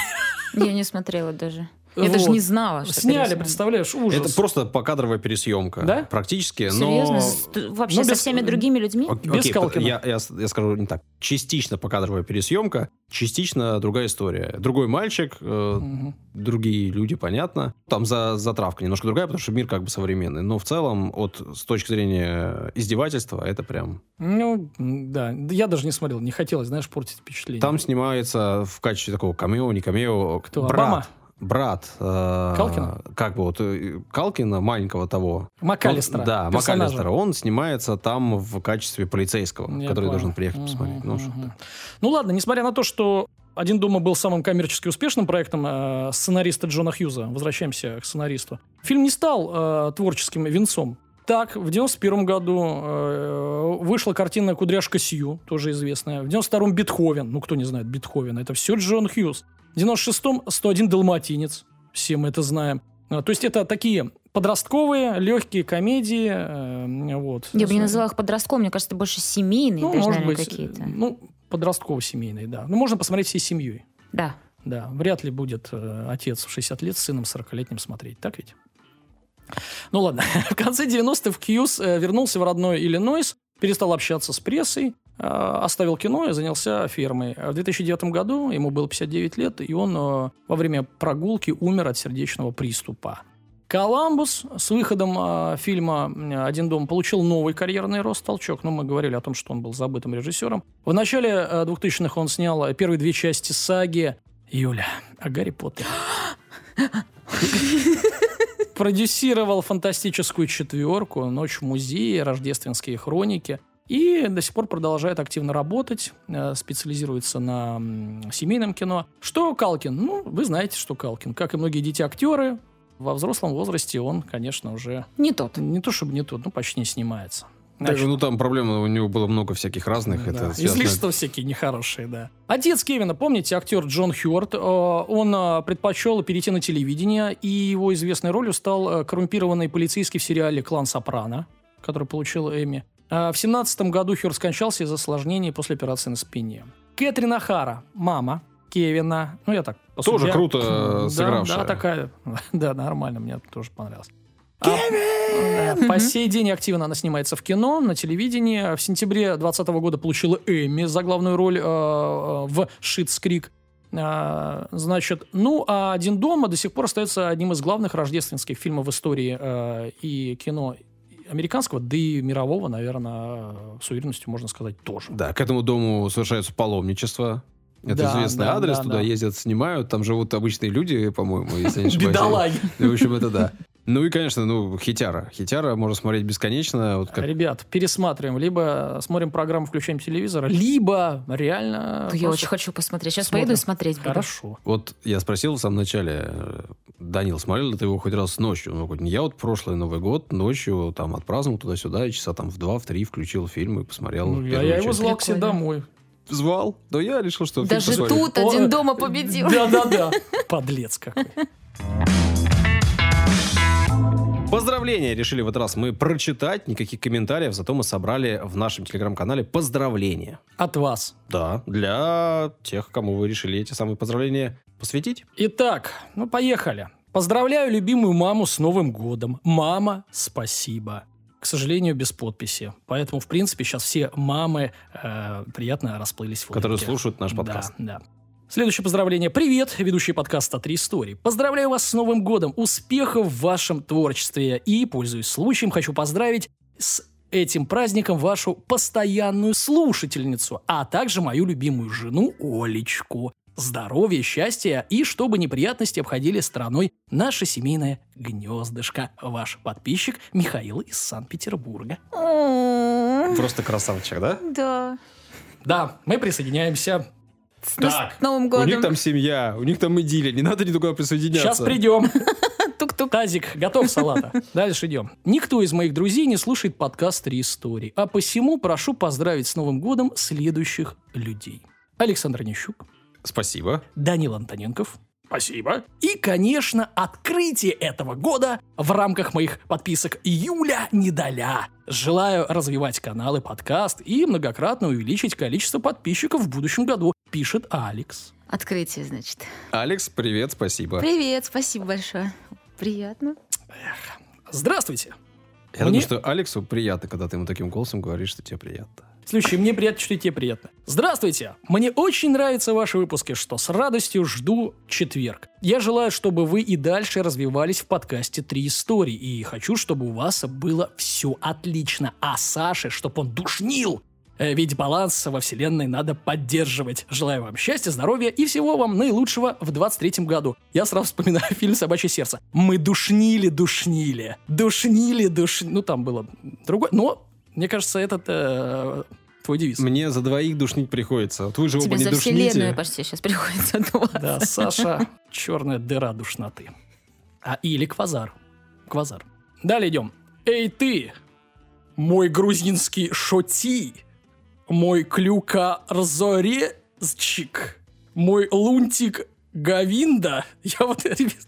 [SPEAKER 3] Я не смотрела даже. Я даже
[SPEAKER 2] Вот.
[SPEAKER 3] не знала, что
[SPEAKER 2] Сняли,
[SPEAKER 3] переснимали.
[SPEAKER 2] представляешь, ужас.
[SPEAKER 1] Это просто покадровая пересъемка.
[SPEAKER 2] Да?
[SPEAKER 1] Практически,
[SPEAKER 3] Серьезно?
[SPEAKER 1] но...
[SPEAKER 3] С- т- Вообще
[SPEAKER 2] Ну,
[SPEAKER 3] со
[SPEAKER 2] без-
[SPEAKER 3] всеми другими людьми?
[SPEAKER 1] Ок-
[SPEAKER 2] Без
[SPEAKER 1] окей,
[SPEAKER 2] Калкина.
[SPEAKER 1] я, я я скажу не так. Частично покадровая пересъемка, частично другая история. Другой мальчик, э,
[SPEAKER 2] Мгм.
[SPEAKER 1] другие люди, понятно. Там за, затравка немножко другая, потому что мир как бы современный. Но в целом, от, с точки зрения издевательства, это прям...
[SPEAKER 2] Ну. Да Я даже не смотрел, не хотелось, знаешь, портить впечатление.
[SPEAKER 1] Там снимается в качестве такого камео, не камео.
[SPEAKER 2] Кто,
[SPEAKER 1] брат.
[SPEAKER 2] Обама?
[SPEAKER 1] Брат. э,
[SPEAKER 2] Калкина?
[SPEAKER 1] Как бы вот э, Калкина, маленького того.
[SPEAKER 2] МакАлистера.
[SPEAKER 1] Он- да,
[SPEAKER 2] персонажа.
[SPEAKER 1] МакАлистера. Он снимается там в качестве полицейского,
[SPEAKER 2] Я
[SPEAKER 1] который
[SPEAKER 2] понял.
[SPEAKER 1] должен приехать
[SPEAKER 2] Мгм,
[SPEAKER 1] посмотреть. Ну, что-то.
[SPEAKER 2] Ну ладно, несмотря на то, что «Один дома» был самым коммерчески успешным проектом э, сценариста Джона Хьюза, возвращаемся к сценаристу, фильм не стал э, творческим венцом. Так, в 91 году э, вышла картина «Кудряшка Сью», тоже известная. В 92-м «Бетховен». Ну, кто не знает Бетховена? Это все Джон Хьюз. В 96-м «101 далматинец». Все мы это знаем. А, То есть это такие подростковые, легкие комедии. э, вот.
[SPEAKER 3] Я бы не называла их подростком, мне кажется, это больше семейные
[SPEAKER 2] Ну,
[SPEAKER 3] даже,
[SPEAKER 2] может
[SPEAKER 3] наверное,
[SPEAKER 2] быть,
[SPEAKER 3] какие-то.
[SPEAKER 2] ну, подростково-семейные, да. Ну, можно посмотреть всей семьей.
[SPEAKER 3] Да.
[SPEAKER 2] Да, вряд ли будет э, отец в 60 лет с сыном 40-летним смотреть, так ведь? Ну ладно, *laughs* в конце 90-х Хьюз э, вернулся в родной Иллинойс, перестал общаться с прессой, оставил кино и занялся фермой. А В 2009 году ему было 59 лет, и он э, во время прогулки умер от сердечного приступа. Коламбус с выходом э, фильма «Один дом» получил новый карьерный рост, толчок. Ну, мы говорили о том, что он был забытым режиссером. В начале э, 2000-х он снял э, первые две части саги Юля о Гарри Поттере. Продюсировал фантастическую четверку, Ночь в музее, Рождественские хроники. И до сих пор продолжает активно работать, э, специализируется на семейном кино. Что Калкин? Ну, вы знаете, что Калкин. Как и многие дети-актеры, во взрослом возрасте он, конечно, уже
[SPEAKER 3] Не тот.
[SPEAKER 2] не то чтобы не тот, но почти не снимается.
[SPEAKER 1] Так,
[SPEAKER 2] Значит,
[SPEAKER 1] ну там проблема, у него было много всяких разных.
[SPEAKER 2] да,
[SPEAKER 1] Это связано-
[SPEAKER 2] Излишества всякие нехорошие, да. Отец Кевина, помните, актер Джон Хьюарт, э, он э, предпочел перейти на телевидение, и его известной ролью стал коррумпированный полицейский в сериале «Клан Сопрано», который получил Эмми. А В семнадцатом году Хьюарт скончался из осложнений после операции на спине. Кэтрин Ахара, мама Кевина, ну я так... по
[SPEAKER 1] Тоже круто, э,
[SPEAKER 2] Да,
[SPEAKER 1] сыгравшая.
[SPEAKER 2] Да, такая, *laughs* да, нормально, мне тоже понравилось. А, да, По сей день активно она снимается в кино, на телевидении. В сентябре 2020 года получила Эмми за главную роль э, э, в «Шитс Крик». А, Значит, ну, а «Один дома» до сих пор остается одним из главных рождественских фильмов в истории э, и кино американского, да и мирового, наверное, с уверенностью можно сказать тоже.
[SPEAKER 1] Да, к этому дому совершается паломничество. Это
[SPEAKER 2] Да,
[SPEAKER 1] известный
[SPEAKER 2] да,
[SPEAKER 1] адрес,
[SPEAKER 2] да,
[SPEAKER 1] туда
[SPEAKER 2] да.
[SPEAKER 1] ездят, снимают, там живут обычные люди, по-моему, если не *laughs* ошибаюсь.
[SPEAKER 2] Бедолаги.
[SPEAKER 1] В общем, это да. Ну и, конечно, ну, хитяра. Хитяра можно смотреть бесконечно. Вот как...
[SPEAKER 2] Ребят, пересматриваем. Либо смотрим программу, включаем телевизор, либо реально...
[SPEAKER 3] Я очень хочу посмотреть. Сейчас
[SPEAKER 2] смотрим.
[SPEAKER 3] поеду и смотреть буду.
[SPEAKER 2] Хорошо.
[SPEAKER 1] Вот я спросил в самом начале, э, Данил, смотрел ли ты его хоть раз ночью? Он говорит, я вот прошлый Новый год ночью там отпраздновал туда-сюда, и часа там в два, в три включил фильм и посмотрел
[SPEAKER 2] Ну, я, я его звал к себе домой.
[SPEAKER 1] Звал, но я решил, что
[SPEAKER 3] Даже тут один дома победил.
[SPEAKER 2] Да-да-да. Подлец какой.
[SPEAKER 1] Поздравления решили в этот раз мы прочитать, никаких комментариев, зато мы собрали в нашем телеграм-канале поздравления.
[SPEAKER 2] От вас.
[SPEAKER 1] Да, для тех, кому вы решили эти самые поздравления посвятить.
[SPEAKER 2] Итак, ну поехали. Поздравляю любимую маму с Новым годом. Мама, спасибо. К сожалению, без подписи. Поэтому, в принципе, сейчас все мамы э, приятно расплылись в
[SPEAKER 1] Которые
[SPEAKER 2] улыбке.
[SPEAKER 1] слушают наш подкаст.
[SPEAKER 2] Да, да. Следующее поздравление. Привет, ведущий подкаста «Три истории». Поздравляю вас с Новым годом, успехов в вашем творчестве. И, пользуясь случаем, хочу поздравить с этим праздником вашу постоянную слушательницу, а также мою любимую жену Олечку. Здоровья, счастья и чтобы неприятности обходили стороной наше семейное гнездышко. Ваш подписчик Михаил из Санкт-Петербурга.
[SPEAKER 1] Просто красавчик, да?
[SPEAKER 3] Да.
[SPEAKER 2] Да, мы присоединяемся.
[SPEAKER 3] Ну, с Новым годом.
[SPEAKER 1] У них там семья, у них там идиллия, не надо никуда присоединяться.
[SPEAKER 2] Сейчас придем. *laughs*
[SPEAKER 3] Тук-тук.
[SPEAKER 2] Тазик, готов салата. *laughs* Дальше идем. Никто из моих друзей не слушает подкаст «Три истории», а посему прошу поздравить с Новым годом следующих людей. Александр Нищук,
[SPEAKER 1] Спасибо.
[SPEAKER 2] Данил Антоненков. Спасибо. И, конечно, открытие этого года в рамках моих подписок Юля Недоля. Желаю развивать каналы, подкаст и многократно увеличить количество подписчиков в будущем году, пишет Алекс.
[SPEAKER 3] Открытие, значит.
[SPEAKER 1] Алекс, привет, спасибо.
[SPEAKER 3] Привет, спасибо большое. Приятно.
[SPEAKER 2] Здравствуйте.
[SPEAKER 1] Я
[SPEAKER 2] Мне-
[SPEAKER 1] думаю, что Алексу приятно, когда ты ему таким голосом говоришь, что тебе приятно.
[SPEAKER 2] Следующий, мне приятно, что и тебе приятно. Здравствуйте! Мне очень нравятся ваши выпуски, что с радостью жду четверг. Я желаю, чтобы вы и дальше развивались в подкасте «Три истории», и хочу, чтобы у вас было все отлично. А Саше, чтобы он душнил. Э, Ведь баланс во вселенной надо поддерживать. Желаю вам счастья, здоровья и всего вам наилучшего в 23-м году. Я сразу вспоминаю *laughs* фильм «Собачье сердце». Мы душнили, душнили. Душнили, душнили. Ну, там было другое. Но, мне кажется, этот э, твой девиз.
[SPEAKER 1] Мне за двоих душнить приходится. Вот вы же оба
[SPEAKER 3] Тебе
[SPEAKER 1] не
[SPEAKER 3] за
[SPEAKER 1] душните.
[SPEAKER 3] вселенную почти сейчас приходится *laughs* отдуваться.
[SPEAKER 2] Да, Саша, черная дыра душноты. А или квазар. Квазар. Далее идем. Эй ты, мой грузинский шоти, мой клюка рзорезчик, мой лунтик Гавинда. Я вот...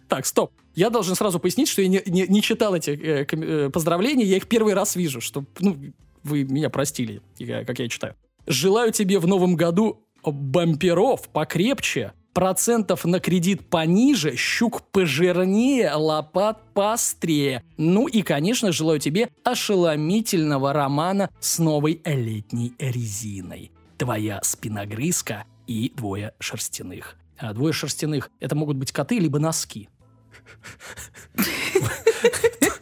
[SPEAKER 2] Так, стоп. Я должен сразу пояснить, что я не, не- не читал эти э, э, поздравления, я их первый раз вижу, что, ну, вы меня простили, я- как я читаю. Желаю тебе в новом году бамперов покрепче, процентов на кредит пониже, щук пожирнее, лопат поострее. Ну и, конечно, желаю тебе ошеломительного романа с новой летней резиной. Твоя спиногрызка и двое шерстяных. А двое шерстяных – это могут быть коты либо носки.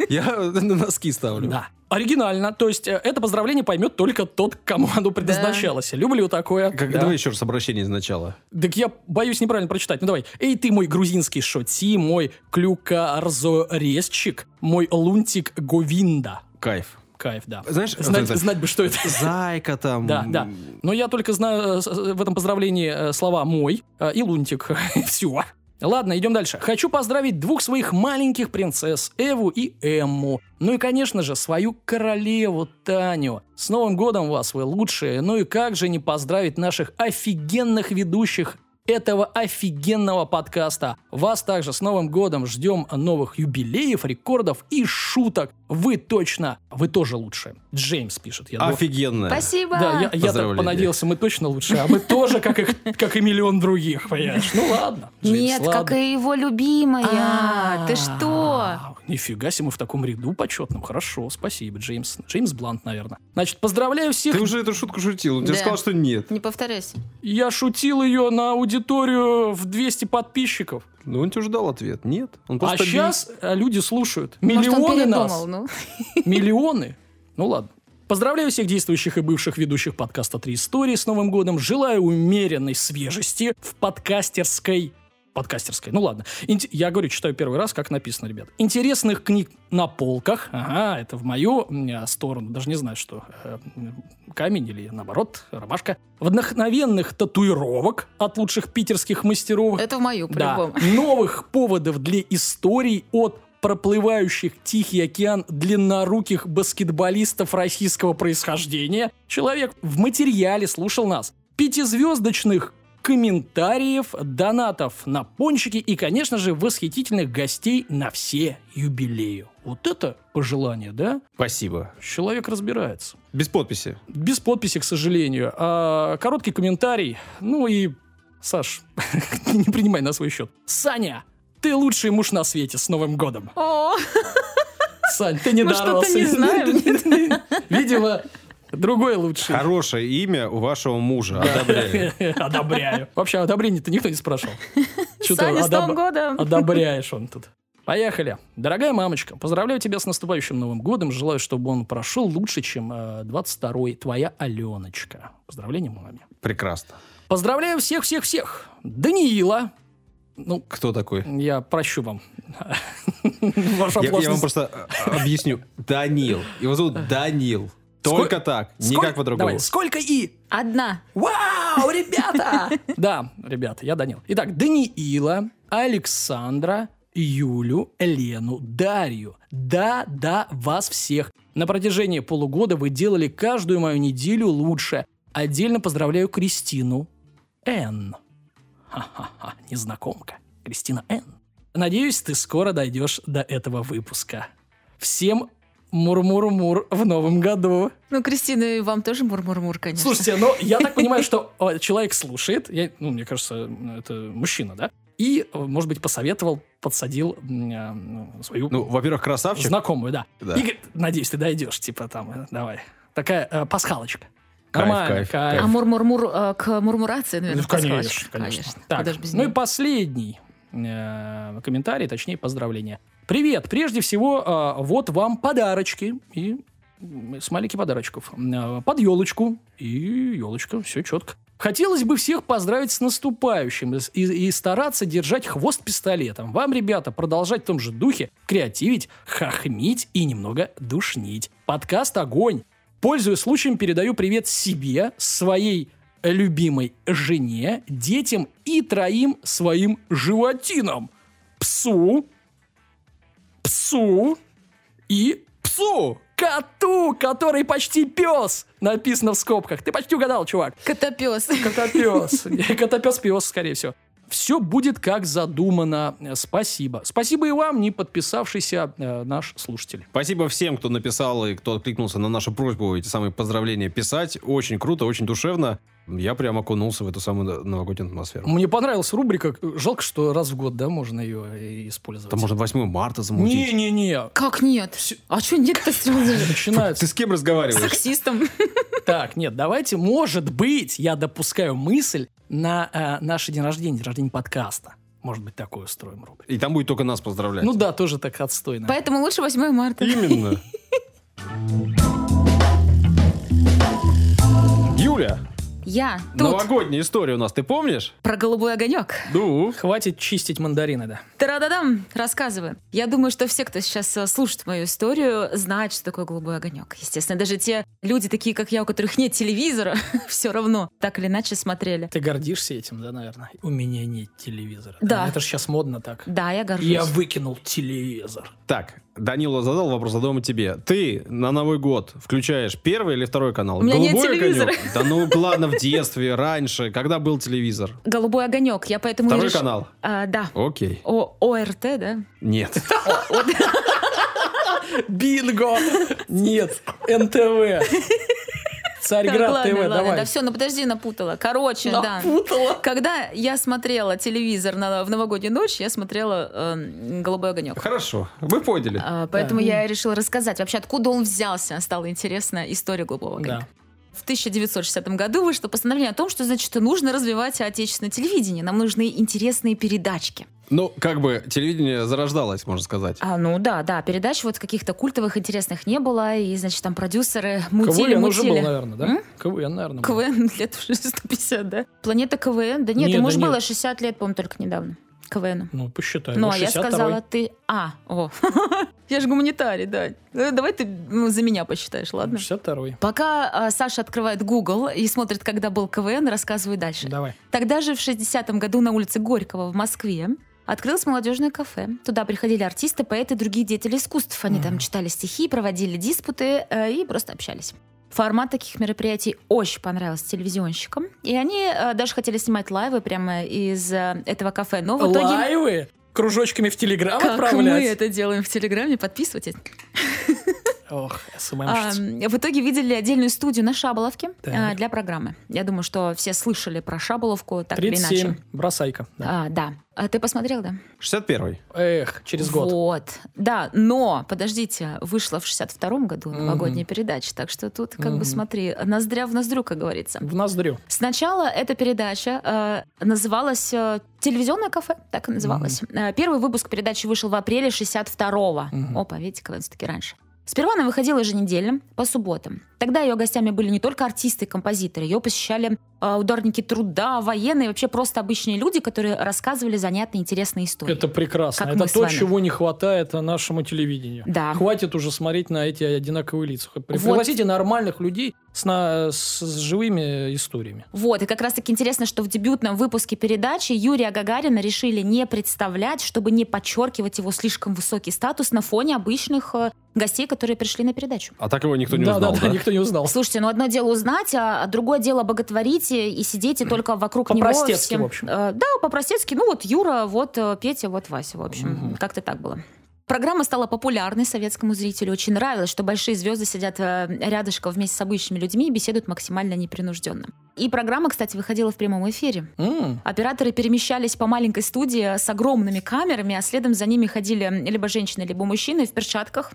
[SPEAKER 1] Я на носки ставлю.
[SPEAKER 2] Да. Оригинально. То есть э, это поздравление поймет только тот, кому оно предназначалось. Люблю такое.
[SPEAKER 1] Как,
[SPEAKER 2] Да.
[SPEAKER 1] Давай еще раз обращение сначала.
[SPEAKER 2] Так я боюсь неправильно прочитать. Ну давай. Эй, ты мой грузинский шоти, мой клюкарзорезчик, мой лунтик Говинда.
[SPEAKER 1] Кайф.
[SPEAKER 2] Кайф, да.
[SPEAKER 1] Знаешь,
[SPEAKER 2] знать,
[SPEAKER 1] это-
[SPEAKER 2] знать бы, что это.
[SPEAKER 1] Зайка там.
[SPEAKER 2] Да, да. Но я только знаю э, э, в этом поздравлении слова «мой» и «лунтик». *laughs* Все. Ладно, идем дальше. Хочу поздравить двух своих маленьких принцесс, Эву и Эмму. Ну и, конечно же, свою королеву Таню. С Новым годом вас, вы лучшие. Ну и как же не поздравить наших офигенных ведущих этого офигенного подкаста. Вас также с Новым годом ждем новых юбилеев, рекордов и шуток. Вы точно, вы тоже лучше. Джеймс пишет. Я думаю,
[SPEAKER 1] Офигенно.
[SPEAKER 3] Спасибо.
[SPEAKER 2] да, я, я так понадеялся, мы точно лучше, а мы тоже, как, их, как и миллион других, понимаешь? Ну ладно. Джеймс,
[SPEAKER 3] Нет,
[SPEAKER 2] ладно.
[SPEAKER 3] как и его любимая.
[SPEAKER 2] А,
[SPEAKER 3] Ты что?
[SPEAKER 2] Нифига себе, мы в таком ряду почетном. Хорошо, спасибо, Джеймс. Джеймс Блант, наверное. Значит, поздравляю всех.
[SPEAKER 1] Ты уже эту шутку шутил. Он тебе сказал, что нет.
[SPEAKER 3] Не повторяйся.
[SPEAKER 2] Я шутил ее на аудиторию в 200 подписчиков.
[SPEAKER 1] Ну, он тебе уже дал ответ. Нет. Он
[SPEAKER 2] А
[SPEAKER 1] просто бил.
[SPEAKER 2] сейчас люди слушают.
[SPEAKER 3] Может, он
[SPEAKER 2] Миллионы
[SPEAKER 3] передумал,
[SPEAKER 2] нас.
[SPEAKER 3] ну. *laughs*
[SPEAKER 2] Миллионы. Ну ладно. Поздравляю всех действующих и бывших ведущих подкаста «Три истории» с Новым годом. Желаю умеренной свежести в подкастерской... Подкастерской, ну ладно. Инте- Я говорю, читаю первый раз, как написано, ребят. Интересных книг на полках. Ага, это в мою м, сторону. Даже не знаю, что. э, камень или, наоборот, ромашка. Вдохновенных татуировок от лучших питерских мастеров.
[SPEAKER 3] Это в мою,
[SPEAKER 2] Да.
[SPEAKER 3] по-любому. *laughs*
[SPEAKER 2] Новых поводов для историй от проплывающих Тихий океан длинноруких баскетболистов российского происхождения. Человек в материале слушал нас. Пятизвездочных комментариев, донатов на пончики и, конечно же, восхитительных гостей на все юбилею. Вот это пожелание, да?
[SPEAKER 1] Спасибо.
[SPEAKER 2] Человек разбирается.
[SPEAKER 1] Без подписи.
[SPEAKER 2] Без подписи, к сожалению. А, короткий комментарий. Ну и, Саш, *laughs* не принимай на свой счет. Саня, ты лучший муж на свете. С Новым годом.
[SPEAKER 3] О,
[SPEAKER 2] Сань, ты не
[SPEAKER 3] Мы что-то
[SPEAKER 2] дорос.
[SPEAKER 3] не знаем. *laughs*
[SPEAKER 2] Видимо, другой лучший.
[SPEAKER 1] Хорошее имя у вашего мужа. Одобряю. *laughs*
[SPEAKER 2] Одобряю. Вообще, одобрение-то никто не спрашивал.
[SPEAKER 3] Саня, с Новым годом!
[SPEAKER 2] Одобряешь он тут. Поехали. Дорогая мамочка, поздравляю тебя с наступающим Новым годом. Желаю, чтобы он прошел лучше, чем э, 22-й. Твоя Аленочка. Поздравления маме.
[SPEAKER 1] Прекрасно.
[SPEAKER 2] Поздравляю всех-всех-всех. Даниила. Ну,
[SPEAKER 1] Кто такой?
[SPEAKER 2] я прощу вам. *laughs*
[SPEAKER 1] Я, я вам
[SPEAKER 2] оплошность.
[SPEAKER 1] просто э, объясню. Данил. Его зовут Данил. Только так,
[SPEAKER 2] Сколь-
[SPEAKER 1] никак по-другому.
[SPEAKER 2] Давай, сколько и?
[SPEAKER 3] Одна.
[SPEAKER 2] Вау, ребята! *laughs* Да, ребята, я Данил. Итак, Даниила, Александра, Юлю, Лену, Дарью. Да, да, вас всех. На протяжении полугода вы делали каждую мою неделю лучше. Отдельно поздравляю Кристину Н. Ха-ха-ха, незнакомка. Кристина Н. Надеюсь, ты скоро дойдешь до этого выпуска. Всем мур-мур-мур в новом году.
[SPEAKER 3] Ну, Кристина, и вам тоже мур-мур-мур, конечно.
[SPEAKER 2] Слушайте, ну я так понимаю, что человек слушает, я, ну, мне кажется, это мужчина, да? И, может быть, посоветовал, подсадил э, ну, свою
[SPEAKER 1] Ну, во-первых, красавчик.
[SPEAKER 2] знакомую, да.
[SPEAKER 1] Да.
[SPEAKER 2] И говорит, надеюсь, ты дойдешь, типа там, э, давай. Такая э, пасхалочка.
[SPEAKER 1] Кайф,
[SPEAKER 2] Нормально,
[SPEAKER 1] кайф,
[SPEAKER 2] кайф.
[SPEAKER 3] А мур-мур-мур э, к мурмурации, наверное,
[SPEAKER 2] Ну, конечно,
[SPEAKER 3] подсказочка.
[SPEAKER 2] конечно. Так, ну и последний э, комментарий, точнее, поздравление. Привет! Прежде всего, э, вот вам подарочки. И смайлики подарочков. Э, Под елочку. И елочка, все четко. Хотелось бы всех поздравить с наступающим и- и стараться держать хвост пистолетом. Вам, ребята, продолжать в том же духе, креативить, хохмить и немного душнить. Подкаст «Огонь». Пользуясь случаем, передаю привет себе, своей любимой жене, детям и троим своим животинам. Псу, псу и псу. Коту, который почти пес, написано в скобках. Ты почти угадал, чувак.
[SPEAKER 3] Котопес.
[SPEAKER 2] Котопес. *laughs* *laughs* Котопес-пес, скорее всего. Все будет как задумано. Спасибо. Спасибо и вам, не подписавшийся э, наш слушатель.
[SPEAKER 1] Спасибо всем, кто написал и кто откликнулся на нашу просьбу эти самые поздравления писать. Очень круто, очень душевно. Я прям окунулся в эту самую новогоднюю атмосферу.
[SPEAKER 2] Мне понравилась рубрика. Жалко, что раз в год, да, можно ее э, использовать.
[SPEAKER 1] Там можно 8 марта замутить.
[SPEAKER 2] Не-не-не.
[SPEAKER 3] Как нет?
[SPEAKER 2] Всё-
[SPEAKER 3] А что нет-то сразу же?
[SPEAKER 2] Начинается.
[SPEAKER 1] Ты с кем разговариваешь?
[SPEAKER 3] Сексистом. *laughs*
[SPEAKER 2] Так, нет, давайте, может быть, я допускаю мысль на э, наше день рождения, день рождения подкаста. Может быть, такое устроим рубрику.
[SPEAKER 1] И там будет только нас поздравлять.
[SPEAKER 2] Ну да, тоже так отстойно.
[SPEAKER 3] Поэтому лучше 8 марта.
[SPEAKER 1] Именно. *laughs* Юля,
[SPEAKER 3] Я тут
[SPEAKER 1] новогодняя история у нас, ты помнишь?
[SPEAKER 3] про голубой огонек.
[SPEAKER 1] Ну,
[SPEAKER 2] Хватит чистить мандарины, да.
[SPEAKER 3] Тарададам, рассказываю. Я думаю, что все, кто сейчас э, слушает мою историю, знают, что такое голубой огонек. Естественно, даже те люди, такие как я, у которых нет телевизора, *laughs* все равно так или иначе смотрели.
[SPEAKER 2] Ты гордишься этим, да, наверное? У меня нет телевизора.
[SPEAKER 3] Да.
[SPEAKER 2] Это же сейчас модно так.
[SPEAKER 3] Да, я горжусь.
[SPEAKER 2] Я выкинул телевизор.
[SPEAKER 1] так, Данила задал вопрос, задам и тебе. Ты на Новый год включаешь первый или второй канал?
[SPEAKER 3] У меня нет
[SPEAKER 1] Голубой
[SPEAKER 3] телевизора.
[SPEAKER 1] огонек? Да ну ладно, в детстве, раньше, когда был телевизор.
[SPEAKER 3] Голубой огонек. Я поэтому
[SPEAKER 1] Второй
[SPEAKER 3] решила-
[SPEAKER 1] канал?
[SPEAKER 3] А, да.
[SPEAKER 1] Окей.
[SPEAKER 3] О, ОРТ, да?
[SPEAKER 1] Нет. *laughs*
[SPEAKER 2] Бинго! Нет, НТВ. Царьград
[SPEAKER 3] ладно,
[SPEAKER 2] ТВ,
[SPEAKER 3] ладно,
[SPEAKER 2] давай.
[SPEAKER 3] да все, ну подожди, напутала. Короче, да.
[SPEAKER 2] Напутала.
[SPEAKER 3] Когда я смотрела телевизор на, в новогоднюю ночь, я смотрела э, «Голубой огонек».
[SPEAKER 1] Хорошо, вы поняли.
[SPEAKER 3] А, поэтому я и решила рассказать вообще, откуда он взялся. Стала интересна история «Голубого огонька».
[SPEAKER 2] Да.
[SPEAKER 3] В 1960 году вышло постановление о том, что, значит, нужно развивать отечественное телевидение. Нам нужны интересные передачки.
[SPEAKER 1] Ну, как бы телевидение зарождалось, можно сказать.
[SPEAKER 3] А, ну да, да, передач вот каких-то культовых интересных не было. И, значит, там продюсеры мутили,
[SPEAKER 2] КВН уже был, наверное, да?
[SPEAKER 3] М?
[SPEAKER 2] КВН, наверное, был.
[SPEAKER 3] КВН *laughs* лет уже 150, да? Планета КВН? Да нет,
[SPEAKER 2] Не,
[SPEAKER 3] ему
[SPEAKER 2] да
[SPEAKER 3] же
[SPEAKER 2] нет.
[SPEAKER 3] было 60 лет, по-моему, только недавно. КВН.
[SPEAKER 2] Ну, посчитай.
[SPEAKER 3] Ну,
[SPEAKER 2] Ну,
[SPEAKER 3] а я
[SPEAKER 2] 62-й.
[SPEAKER 3] сказала, ты... А, о. *laughs* Я же гуманитарий, да. Ну, Давай ты ну, за меня посчитаешь, ладно?
[SPEAKER 2] 62-й.
[SPEAKER 3] Пока а, Саша открывает Google и смотрит, когда был КВН, рассказываю дальше.
[SPEAKER 2] Давай.
[SPEAKER 3] Тогда же в 60-м году на улице Горького в Москве открылось молодежное кафе. Туда приходили артисты, поэты другие деятели искусств. Они там читали стихи, проводили диспуты э, и просто общались. Формат таких мероприятий очень понравился телевизионщикам. И они э, даже хотели снимать лайвы прямо из э, этого кафе. Но в итоге...
[SPEAKER 2] Лайвы? Кружочками в Телеграм
[SPEAKER 3] Как
[SPEAKER 2] отправлять?
[SPEAKER 3] мы это делаем в Телеграме, подписывайтесь.
[SPEAKER 2] Ох, *laughs*
[SPEAKER 3] А,
[SPEAKER 2] СММщица.
[SPEAKER 3] в итоге видели отдельную студию на Шаболовке
[SPEAKER 2] Так.
[SPEAKER 3] а, для программы. Я думаю, что все слышали про Шаболовку, так или
[SPEAKER 2] 37.
[SPEAKER 3] иначе.
[SPEAKER 2] Бросайка. Да.
[SPEAKER 3] А, да. А ты посмотрел, да?
[SPEAKER 1] 61-й.
[SPEAKER 2] Эх, через год.
[SPEAKER 3] Вот. Да, но, подождите, вышла в 62-м году новогодняя передача, так что тут, как бы,
[SPEAKER 2] Мгм.
[SPEAKER 3] смотри, ноздря в ноздрю, как говорится.
[SPEAKER 2] В ноздрю.
[SPEAKER 3] Сначала эта передача э, называлась э, «Телевизионное кафе», так и называлась. Э, первый выпуск передачи вышел в апреле 62-го.
[SPEAKER 2] Мгм.
[SPEAKER 3] Опа, видите, как все-таки раньше. Сперва она выходила еженедельно, по субботам. Тогда ее гостями были не только артисты и композиторы, ее посещали ударники труда, военные, вообще просто обычные люди, которые рассказывали занятные, интересные истории.
[SPEAKER 2] Это прекрасно.
[SPEAKER 3] Как
[SPEAKER 2] Это то, чего не хватает нашему телевидению.
[SPEAKER 3] Да.
[SPEAKER 2] Хватит уже смотреть на эти одинаковые лица. Пригласите нормальных людей с, на- с- с живыми историями.
[SPEAKER 3] Вот, и как раз-таки интересно, что в дебютном выпуске передачи Юрия Гагарина решили не представлять, чтобы не подчеркивать его слишком высокий статус на фоне обычных э, гостей, которые пришли на передачу.
[SPEAKER 1] А так его никто не
[SPEAKER 2] да,
[SPEAKER 1] узнал,
[SPEAKER 2] да, да, никто не узнал.
[SPEAKER 3] Слушайте, ну одно дело узнать, а а другое дело боготворить и и сидеть и только вокруг него
[SPEAKER 2] По-простецки,
[SPEAKER 3] всем-
[SPEAKER 2] в общем.
[SPEAKER 3] Э, Да, по-простецки. Ну вот Юра, вот э, Петя, вот Вася, в общем.
[SPEAKER 2] Мгм.
[SPEAKER 3] Как-то так было. Программа стала популярной советскому зрителю. Очень нравилось, что большие звезды сидят э, рядышком вместе с обычными людьми и беседуют максимально непринужденно. И программа, кстати, выходила в прямом эфире.
[SPEAKER 2] М,
[SPEAKER 3] Операторы перемещались по маленькой студии с огромными камерами, а следом за ними ходили либо женщины, либо мужчины в перчатках,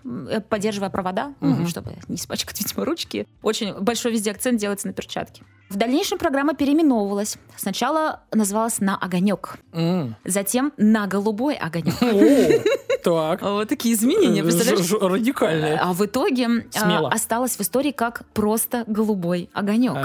[SPEAKER 3] поддерживая провода, ну,
[SPEAKER 2] Мгм.
[SPEAKER 3] чтобы не испачкать, *laughs* видимо, ручки. Очень большой везде акцент делается на перчатки. В дальнейшем программа переименовывалась. Сначала называлась «На огонек»,
[SPEAKER 2] м.
[SPEAKER 3] затем «На голубой огонек».
[SPEAKER 2] Так.
[SPEAKER 3] Вот такие изменения, представляешь?
[SPEAKER 2] Радикальные.
[SPEAKER 3] А в итоге а, осталось в истории как просто голубой огонек.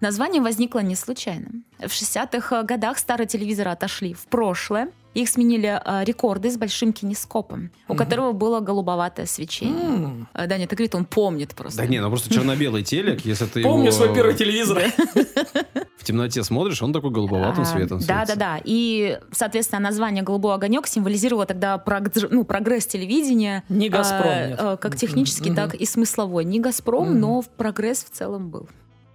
[SPEAKER 3] Название возникло не случайно. В 60-х годах старые телевизоры отошли в прошлое. Их сменили а, рекорды с большим кинескопом, у
[SPEAKER 2] Мгм.
[SPEAKER 3] которого было голубоватое свечение.
[SPEAKER 2] М.
[SPEAKER 3] А, Даня, ты говорит, он помнит просто.
[SPEAKER 1] Да не, ну просто черно-белый телек, если ты
[SPEAKER 2] Помню свой первый телевизор. *laughs*
[SPEAKER 1] в темноте смотришь, он такой голубоватым
[SPEAKER 3] А,
[SPEAKER 1] светом
[SPEAKER 3] Да,
[SPEAKER 1] светится.
[SPEAKER 3] да, да. И, соответственно, название «Голубой огонек» символизировало тогда ну, прогресс телевидения.
[SPEAKER 2] Не «Газпром», нет.
[SPEAKER 3] а, как технический, так и смысловой. Не «Газпром», но прогресс в целом был.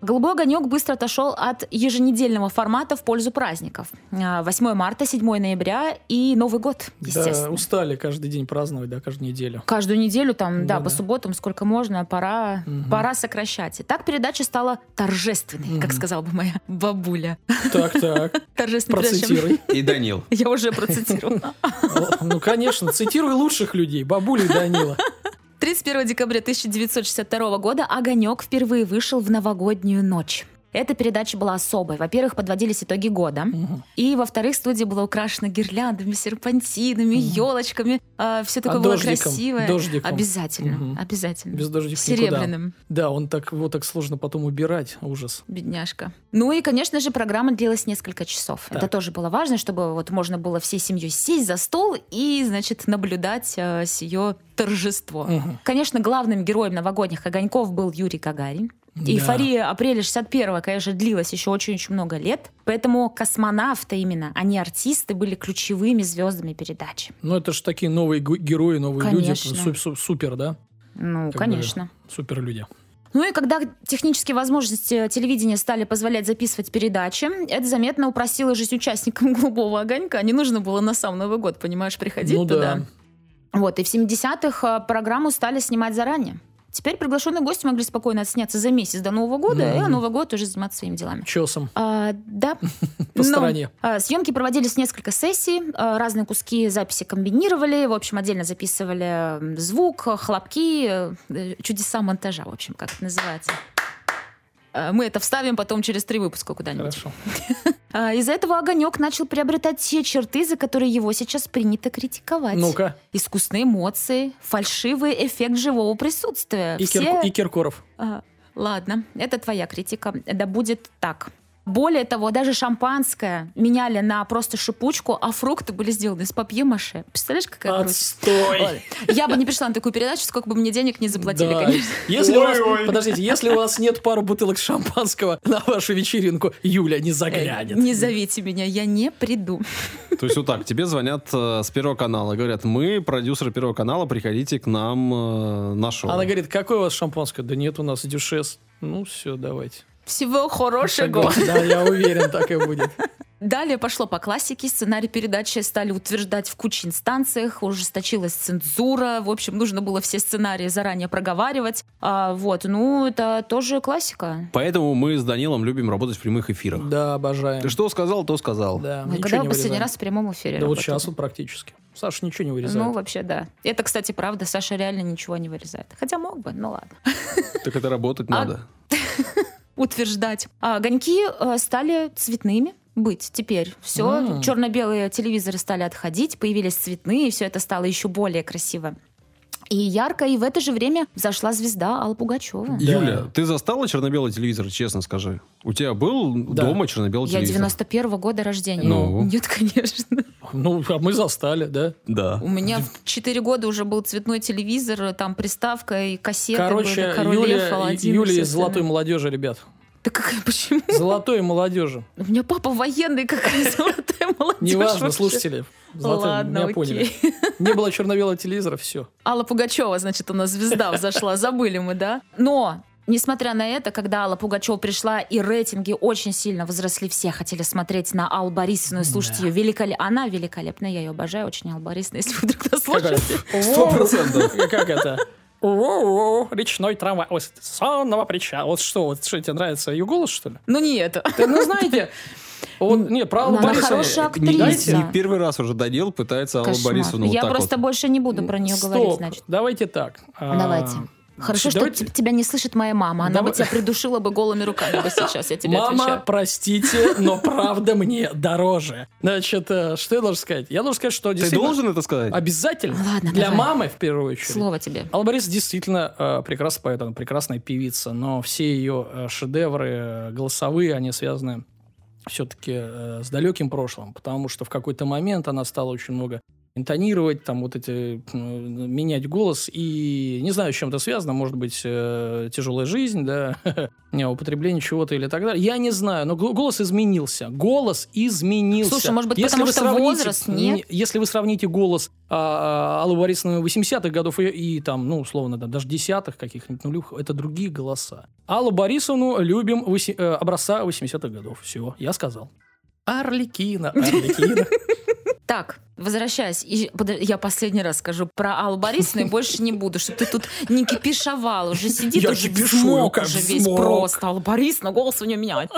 [SPEAKER 3] «Голубой огонек» быстро отошел от еженедельного формата в пользу праздников. А, 8 марта, 7 ноября и Новый год,
[SPEAKER 2] Да,
[SPEAKER 3] естественно.
[SPEAKER 2] устали каждый день праздновать, да, каждую неделю.
[SPEAKER 3] Каждую неделю там, да,
[SPEAKER 2] Да-да.
[SPEAKER 3] по субботам сколько можно, пора,
[SPEAKER 2] Мгм.
[SPEAKER 3] пора сокращать. И так передача стала торжественной, как
[SPEAKER 2] Мгм.
[SPEAKER 3] сказала бы моя бабуля.
[SPEAKER 2] Так, так, *laughs*
[SPEAKER 3] Торжественной
[SPEAKER 2] процитируй.
[SPEAKER 1] И Данил.
[SPEAKER 3] Я уже процитировала.
[SPEAKER 2] Ну, конечно, цитируй лучших людей, бабулю и Данила.
[SPEAKER 3] 31 декабря 1962 года «Огонек» впервые вышел в новогоднюю ночь. Эта передача была особой. Во-первых, подводились итоги года.
[SPEAKER 2] Мгм.
[SPEAKER 3] И, во-вторых, студия была украшена гирляндами, серпантинами, елочками. все такое
[SPEAKER 2] А
[SPEAKER 3] было
[SPEAKER 2] дождиком?
[SPEAKER 3] красивое.
[SPEAKER 2] Дождиком?
[SPEAKER 3] Обязательно,
[SPEAKER 2] Мгм.
[SPEAKER 3] обязательно.
[SPEAKER 2] Без дождика никуда.
[SPEAKER 3] Серебряным,
[SPEAKER 2] Да, он так, его так сложно потом убирать. Ужас.
[SPEAKER 3] бедняжка. Ну и, конечно же, программа длилась несколько часов. Это
[SPEAKER 2] Так.
[SPEAKER 3] тоже было важно, чтобы вот можно было всей семьей сесть за стол и, значит, наблюдать э, с ее торжество.
[SPEAKER 2] Мгм.
[SPEAKER 3] Конечно, главным героем новогодних огоньков был Юрий Гагарин.
[SPEAKER 2] Да.
[SPEAKER 3] Эйфория апреля 61-го, конечно, длилась еще очень-очень много лет. Поэтому космонавты именно, а не артисты, были ключевыми звездами передачи.
[SPEAKER 2] Ну, это же такие новые герои, новые
[SPEAKER 3] Конечно.
[SPEAKER 2] люди. Су- су- Супер, да?
[SPEAKER 3] Ну,
[SPEAKER 2] Как бы
[SPEAKER 3] конечно.
[SPEAKER 2] Супер люди.
[SPEAKER 3] Ну и когда технические возможности телевидения стали позволять записывать передачи, это заметно упростило жизнь участникам *laughs* «Голубого огонька». Не нужно было на сам Новый год, понимаешь, приходить
[SPEAKER 2] Ну
[SPEAKER 3] туда.
[SPEAKER 2] да.
[SPEAKER 3] Вот, и в 70-х э, программу стали снимать заранее. Теперь приглашенные гости могли спокойно отсняться за месяц до Нового года, и
[SPEAKER 2] Мгм.
[SPEAKER 3] на Новый год уже заниматься своими делами.
[SPEAKER 2] Чесом.
[SPEAKER 3] А, да. *laughs*
[SPEAKER 2] По
[SPEAKER 3] Ну,
[SPEAKER 2] стороне.
[SPEAKER 3] а, съемки проводились несколько сессий, а, разные куски записи комбинировали, в общем, отдельно записывали звук, хлопки, э, чудеса монтажа, в общем, как это называется. А, Мы это вставим потом через три выпуска куда-нибудь.
[SPEAKER 2] Хорошо. *laughs*
[SPEAKER 3] А, Из-за этого огонек начал приобретать те черты, за которые его сейчас принято критиковать.
[SPEAKER 2] Ну-ка.
[SPEAKER 3] Искусственные эмоции, фальшивый эффект живого присутствия.
[SPEAKER 2] И,
[SPEAKER 3] Все-
[SPEAKER 2] Кирко- и Киркоров.
[SPEAKER 3] а, ладно, это твоя критика. Да будет так. Более того, даже шампанское меняли на просто шипучку, а фрукты были сделаны из папье-маше. Представляешь, какая грусть?
[SPEAKER 2] Отстой!
[SPEAKER 3] Ой, Я бы не пришла на такую передачу, сколько бы мне денег не заплатили,
[SPEAKER 2] Да.
[SPEAKER 3] конечно.
[SPEAKER 2] Если у вас,
[SPEAKER 1] Ой-ой.
[SPEAKER 2] подождите, если у вас нет пару бутылок шампанского на вашу вечеринку, Юля не заглянет.
[SPEAKER 3] Не зовите меня, я не приду.
[SPEAKER 1] То есть вот так, тебе звонят э, с Первого канала, говорят, мы, продюсеры Первого канала, приходите к нам э, на шоу.
[SPEAKER 2] Она говорит, какое у вас шампанское? Да нет, у нас дюшес. Ну все, давайте.
[SPEAKER 3] Всего хорошего.
[SPEAKER 2] Да, я уверен, так и будет.
[SPEAKER 3] Далее пошло по классике. Сценарий передачи стали утверждать в куче инстанциях. Ужесточилась цензура. В общем, нужно было все сценарии заранее проговаривать. А, вот, ну, это тоже классика.
[SPEAKER 1] Поэтому мы с Данилом любим работать в прямых эфирах.
[SPEAKER 2] Да, обожаем.
[SPEAKER 1] Ты что сказал, то сказал.
[SPEAKER 2] Да,
[SPEAKER 3] Мы
[SPEAKER 2] ничего
[SPEAKER 3] когда вы последний раз в прямом эфире
[SPEAKER 2] Да вот
[SPEAKER 3] работали?
[SPEAKER 2] сейчас вот практически. Саша ничего не вырезает.
[SPEAKER 3] Ну, вообще, да. Это, кстати, правда. Саша реально ничего не вырезает. Хотя мог бы, ну ладно.
[SPEAKER 1] Так это работать
[SPEAKER 3] А-
[SPEAKER 1] надо. *laughs*
[SPEAKER 3] Утверждать. А, огоньки э, стали цветными быть теперь. Все,
[SPEAKER 2] М.
[SPEAKER 3] черно-белые телевизоры стали отходить, появились цветные, все это стало еще более красиво. И ярко, и в это же время взошла звезда Алла Пугачева.
[SPEAKER 2] Да.
[SPEAKER 1] Юля, ты застала черно-белый телевизор, честно скажи? У тебя был
[SPEAKER 2] Да.
[SPEAKER 1] дома черно-белый
[SPEAKER 3] Я
[SPEAKER 1] телевизор?
[SPEAKER 3] 91 года рождения.
[SPEAKER 1] Ну? *laughs*
[SPEAKER 3] Нет, конечно.
[SPEAKER 2] Ну, а мы застали, да?
[SPEAKER 1] Да.
[SPEAKER 3] У меня в 4 года уже был цветной телевизор, там приставка и кассеты
[SPEAKER 2] Короче,
[SPEAKER 3] были, Король Лев,
[SPEAKER 2] Юля,
[SPEAKER 3] Аладдин и
[SPEAKER 2] Юля из золотой молодежи, ребят.
[SPEAKER 3] Да какая, почему?
[SPEAKER 2] Золотой молодежи.
[SPEAKER 3] У меня папа военный, какая золотая молодежь
[SPEAKER 2] Неважно,
[SPEAKER 3] вообще.
[SPEAKER 2] слушатели. Золотой,
[SPEAKER 3] Ладно,
[SPEAKER 2] меня
[SPEAKER 3] окей.
[SPEAKER 2] поняли. Не было черно-белого телевизора, все.
[SPEAKER 3] Алла Пугачева, значит, у нас звезда взошла, забыли мы, да? Но Несмотря на это, когда Алла Пугачева пришла, и рейтинги очень сильно возросли, все хотели смотреть на Аллу Борисовну и слушать
[SPEAKER 2] Да.
[SPEAKER 3] ее великолепно. Она великолепная, я ее обожаю, очень Алла Борисовна, если вы вдруг нас слушаете.
[SPEAKER 1] Сто процентов.
[SPEAKER 2] Как это? Воу-воу, Речной трамвай. Ой, сонного причала. Вот что, вот что тебе нравится? Ее голос, что ли?
[SPEAKER 3] Ну не это.
[SPEAKER 2] Ты, ну, знаете, вот, не, про Аллу
[SPEAKER 3] Она
[SPEAKER 2] Борисовну-
[SPEAKER 3] хорошая
[SPEAKER 1] Не,
[SPEAKER 3] актриса.
[SPEAKER 1] не первый раз уже Данил пытается Аллу
[SPEAKER 3] Кошмар.
[SPEAKER 1] Борисовну вот
[SPEAKER 3] Я
[SPEAKER 1] так
[SPEAKER 3] просто
[SPEAKER 1] вот.
[SPEAKER 3] больше не буду про нее
[SPEAKER 2] Стоп,
[SPEAKER 3] говорить, значит.
[SPEAKER 2] давайте так. А,
[SPEAKER 3] Давайте. Хорошо, что
[SPEAKER 2] давайте-
[SPEAKER 3] тебя не слышит моя мама. Она
[SPEAKER 2] Давай-
[SPEAKER 3] бы тебя придушила бы голыми руками бы сейчас, я тебе
[SPEAKER 2] Мама,
[SPEAKER 3] отвечаю.
[SPEAKER 2] простите, но правда мне дороже. Значит, э, что я должен сказать? Я должен сказать, что
[SPEAKER 1] Ты должен это сказать?
[SPEAKER 2] Обязательно.
[SPEAKER 3] Ладно,
[SPEAKER 2] Для
[SPEAKER 3] давай.
[SPEAKER 2] мамы, в первую очередь.
[SPEAKER 3] Слово тебе.
[SPEAKER 2] Алла Борисовна действительно э, прекрасный поэт, она прекрасная певица, но все ее э, шедевры э, голосовые, они связаны все-таки э, с далеким прошлым, потому что в какой-то момент она стала очень много интонировать, там вот эти, менять голос, и не знаю, с чем это связано, может быть, э, тяжелая жизнь, да, *laughs* употребление чего-то или так далее, я не знаю, но голос изменился, голос изменился.
[SPEAKER 3] Слушай, может быть,
[SPEAKER 2] Если
[SPEAKER 3] потому что возраст, нет?
[SPEAKER 2] не- Если вы сравните голос а, а, Аллы Борисовны 80-х годов и, и там, ну, условно, да, даже десятых каких-нибудь нулевых, это другие голоса. Аллу Борисовну любим э, образца 80-х годов. Все, я сказал. Арлекина, Арлекина. *laughs*
[SPEAKER 3] Так, возвращаясь, я последний раз скажу про Аллу Борисовну и больше не буду, чтобы ты тут не кипишовал, уже сидит,
[SPEAKER 2] Я
[SPEAKER 3] уже
[SPEAKER 2] кипишую,
[SPEAKER 3] взмок
[SPEAKER 2] как
[SPEAKER 3] уже весь просто. Алла Борисовна, голос у нее меняет.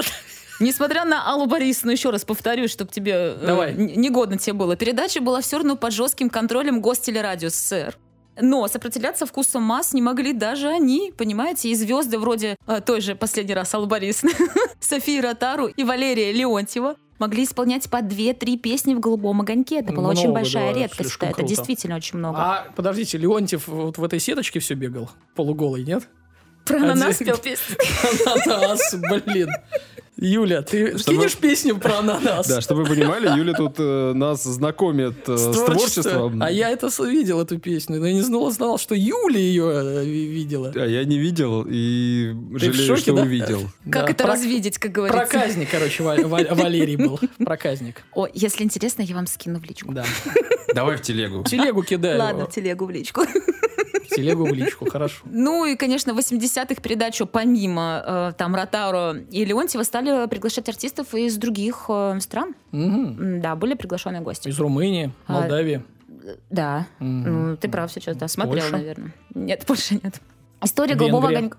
[SPEAKER 3] Несмотря на Аллу Борисовну, еще раз повторю, чтобы тебе э,
[SPEAKER 2] Давай.
[SPEAKER 3] н- негодно тебе было, передача была все равно под жестким контролем Гостелерадио СССР. Но сопротивляться вкусу масс не могли даже они, понимаете, и звезды вроде э, той же последний раз Аллы Борисовны, *laughs* Софии Ротару и Валерия Леонтьева могли исполнять по 2-3 песни в «Голубом огоньке». Это была очень
[SPEAKER 2] Много,
[SPEAKER 3] большая
[SPEAKER 2] да,
[SPEAKER 3] редкость. это
[SPEAKER 2] круто.
[SPEAKER 3] действительно очень много.
[SPEAKER 2] А, подождите, Леонтьев вот в этой сеточке все бегал? Полуголый, нет?
[SPEAKER 3] Про ананас пел песню. *laughs*
[SPEAKER 2] Ананас, блин. Юля, ты
[SPEAKER 1] Чтобы-
[SPEAKER 2] кинешь песню про ананас? *laughs*
[SPEAKER 1] Да, чтобы вы понимали, Юля тут э, нас знакомит э, с творчеством.
[SPEAKER 2] А я это видел, эту песню, но я не знал, знал что Юля ее э, ви- видела.
[SPEAKER 1] А я не видел и
[SPEAKER 2] Ты в
[SPEAKER 1] жалею,
[SPEAKER 2] шоке,
[SPEAKER 1] что
[SPEAKER 2] да?
[SPEAKER 1] увидел. *laughs*
[SPEAKER 3] Как
[SPEAKER 2] Да,
[SPEAKER 3] это
[SPEAKER 2] про-
[SPEAKER 3] развидеть, как говорится?
[SPEAKER 2] Проказник, короче, Ва- Ва- Валерий был. *laughs* Проказник.
[SPEAKER 3] О, если интересно, я вам скину в личку.
[SPEAKER 2] Да.
[SPEAKER 1] Давай в телегу.
[SPEAKER 2] Телегу кидаю.
[SPEAKER 3] Ладно, в телегу в личку.
[SPEAKER 2] Телегу в личку, хорошо.
[SPEAKER 3] Ну и, конечно, в 80-х передачу помимо э, там Ротаро и Леонтьева стали приглашать артистов из других э, стран. М, Да, были приглашенные гости.
[SPEAKER 2] Из Румынии,
[SPEAKER 3] А,
[SPEAKER 2] Молдавии.
[SPEAKER 3] Да.
[SPEAKER 2] Мгм.
[SPEAKER 3] Ну, ты прав сейчас, да, смотрел,
[SPEAKER 2] Польша?
[SPEAKER 3] наверное. Нет, больше нет. История
[SPEAKER 2] Венгрия.
[SPEAKER 3] голубого огонька.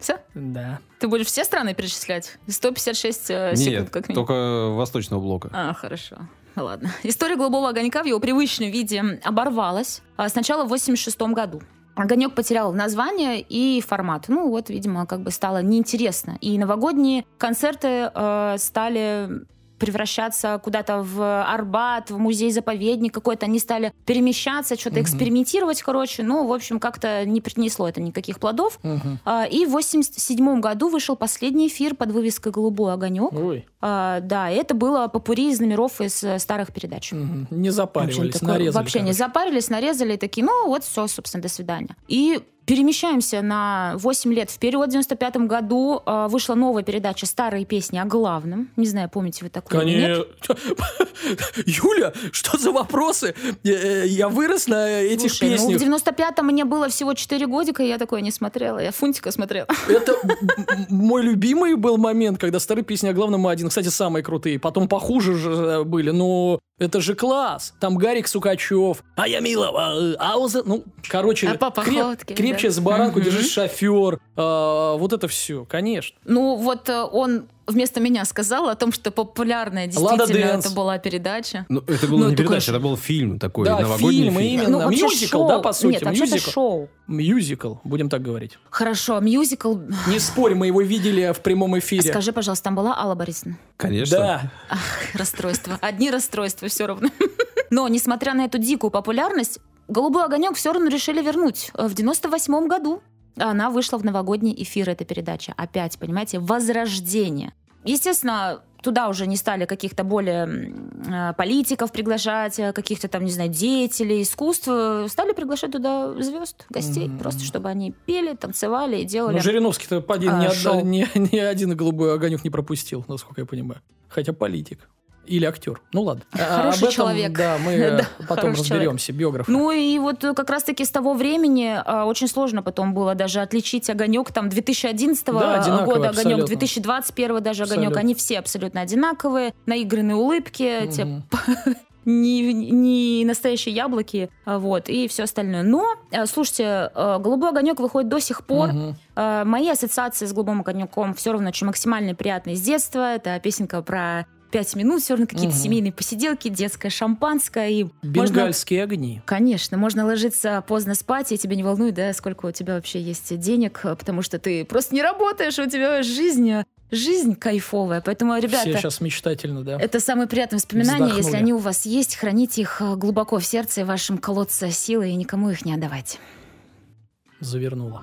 [SPEAKER 3] Все?
[SPEAKER 2] Да.
[SPEAKER 3] Ты будешь все страны перечислять? 156 э, секунд
[SPEAKER 1] Нет,
[SPEAKER 3] как минимум.
[SPEAKER 1] только восточного блока.
[SPEAKER 3] А, хорошо. Ладно. История голубого огонька в его привычном виде оборвалась а, сначала в 86 году. Огонек потерял название и формат. Ну вот, видимо, как бы стало неинтересно. И новогодние концерты э, стали превращаться куда-то в Арбат, в музей-заповедник какой-то. Они стали перемещаться, что-то экспериментировать, короче. Ну, в общем, как-то не принесло это никаких плодов. А, И в 87 году вышел последний эфир под вывеской «Голубой огонек».
[SPEAKER 2] Ой,
[SPEAKER 3] А, Да, это было попури из номеров из э, старых передач.
[SPEAKER 2] мгм. не запаривались,
[SPEAKER 3] такое-
[SPEAKER 2] нарезали.
[SPEAKER 3] вообще не
[SPEAKER 2] короче.
[SPEAKER 3] запарились, нарезали и такие, ну вот все, собственно, до свидания. И перемещаемся на 8 лет вперед. В 95 году э, вышла новая передача «Старые песни о главном». Не знаю, помните вы такое?
[SPEAKER 2] Конечно. *laughs* Юля, что за вопросы? Я, э, я вырос на этих
[SPEAKER 3] Слушай, ну,
[SPEAKER 2] песнях.
[SPEAKER 3] в 95-м мне было всего 4 годика, и я такое не смотрела. Я Фунтика смотрела.
[SPEAKER 2] Это *laughs* мой любимый был момент, когда старые песни о главном один. Кстати, самые крутые. Потом похуже же э, были, но это же класс. Там Гарик Сукачев. А я милого. А он за- Ну, короче,
[SPEAKER 3] А
[SPEAKER 2] креп-
[SPEAKER 3] Ходкин,
[SPEAKER 2] крепче
[SPEAKER 3] да.
[SPEAKER 2] с баранку
[SPEAKER 3] Мгм.
[SPEAKER 2] держись шофер. А, вот это все, конечно.
[SPEAKER 3] Ну, вот э, он вместо меня сказал о том, что популярная
[SPEAKER 2] Лада
[SPEAKER 3] действительно это была передача.
[SPEAKER 1] Ну, это был
[SPEAKER 3] Ну,
[SPEAKER 1] не передача, это был фильм такой,
[SPEAKER 2] Да,
[SPEAKER 1] новогодний
[SPEAKER 2] фильм,
[SPEAKER 1] фильм.
[SPEAKER 2] именно.
[SPEAKER 3] ну, вообще
[SPEAKER 2] мюзикл,
[SPEAKER 3] шоу.
[SPEAKER 2] да, по сути,
[SPEAKER 3] Нет,
[SPEAKER 2] мюзикл.
[SPEAKER 3] шоу.
[SPEAKER 2] Мюзикл, будем так говорить.
[SPEAKER 3] Хорошо, мюзикл.
[SPEAKER 2] Не спорь, мы его видели в прямом эфире.
[SPEAKER 3] Скажи, пожалуйста, там была Алла Борисовна?
[SPEAKER 1] Конечно.
[SPEAKER 2] Да.
[SPEAKER 3] Расстройство. Одни расстройства все равно. *laughs* Но, несмотря на эту дикую популярность, «Голубой огонек» все равно решили вернуть э, в 98 году. Она вышла в новогодний эфир, эта передача. Опять, понимаете, возрождение. Естественно, туда уже не стали каких-то более э, политиков приглашать, э, каких-то там, не знаю, деятелей искусства. Стали приглашать туда звезд, гостей,
[SPEAKER 2] Мгм.
[SPEAKER 3] просто чтобы они пели, танцевали и делали.
[SPEAKER 2] Ну, Жириновский-то поди,
[SPEAKER 3] А,
[SPEAKER 2] ни, одна- *laughs* ни- ни один голубой огонек не пропустил, насколько я понимаю. Хотя политик. Или актер. Ну ладно. А-
[SPEAKER 3] Хороший
[SPEAKER 2] об этом,
[SPEAKER 3] человек.
[SPEAKER 2] Да, мы э, *laughs*
[SPEAKER 3] Да,
[SPEAKER 2] потом разберемся. Биограф.
[SPEAKER 3] Ну и вот э, как раз-таки с того времени а, очень сложно потом было даже отличить огонек там 2011
[SPEAKER 2] Да,
[SPEAKER 3] года огонек,
[SPEAKER 2] абсолютно.
[SPEAKER 3] 2021 даже огонек.
[SPEAKER 2] Абсолютно.
[SPEAKER 3] Они все абсолютно одинаковые, наигранные улыбки, те
[SPEAKER 2] Мгм. *laughs*
[SPEAKER 3] не, не настоящие яблоки, вот, и все остальное. Но, э, слушайте, э, «Голубой огонек» выходит до сих пор. Э, Мои ассоциации с «Голубым огоньком» все равно очень максимально приятные с детства. Это песенка про пять минут, все равно какие-то
[SPEAKER 2] Мгм.
[SPEAKER 3] семейные посиделки, детское шампанское. И можно
[SPEAKER 2] Бенгальские огни.
[SPEAKER 3] Конечно, можно ложиться поздно спать, и тебя не волнует, да, сколько у тебя вообще есть денег, потому что ты просто не работаешь, у тебя жизнь, жизнь кайфовая. Поэтому, ребята,
[SPEAKER 2] Все сейчас мечтательно, да.
[SPEAKER 3] это самые приятные воспоминания.
[SPEAKER 2] Вздохнули.
[SPEAKER 3] Если они у вас есть, храните их э, глубоко в сердце в вашем колодце силы, и никому их не отдавайте.
[SPEAKER 2] Завернула.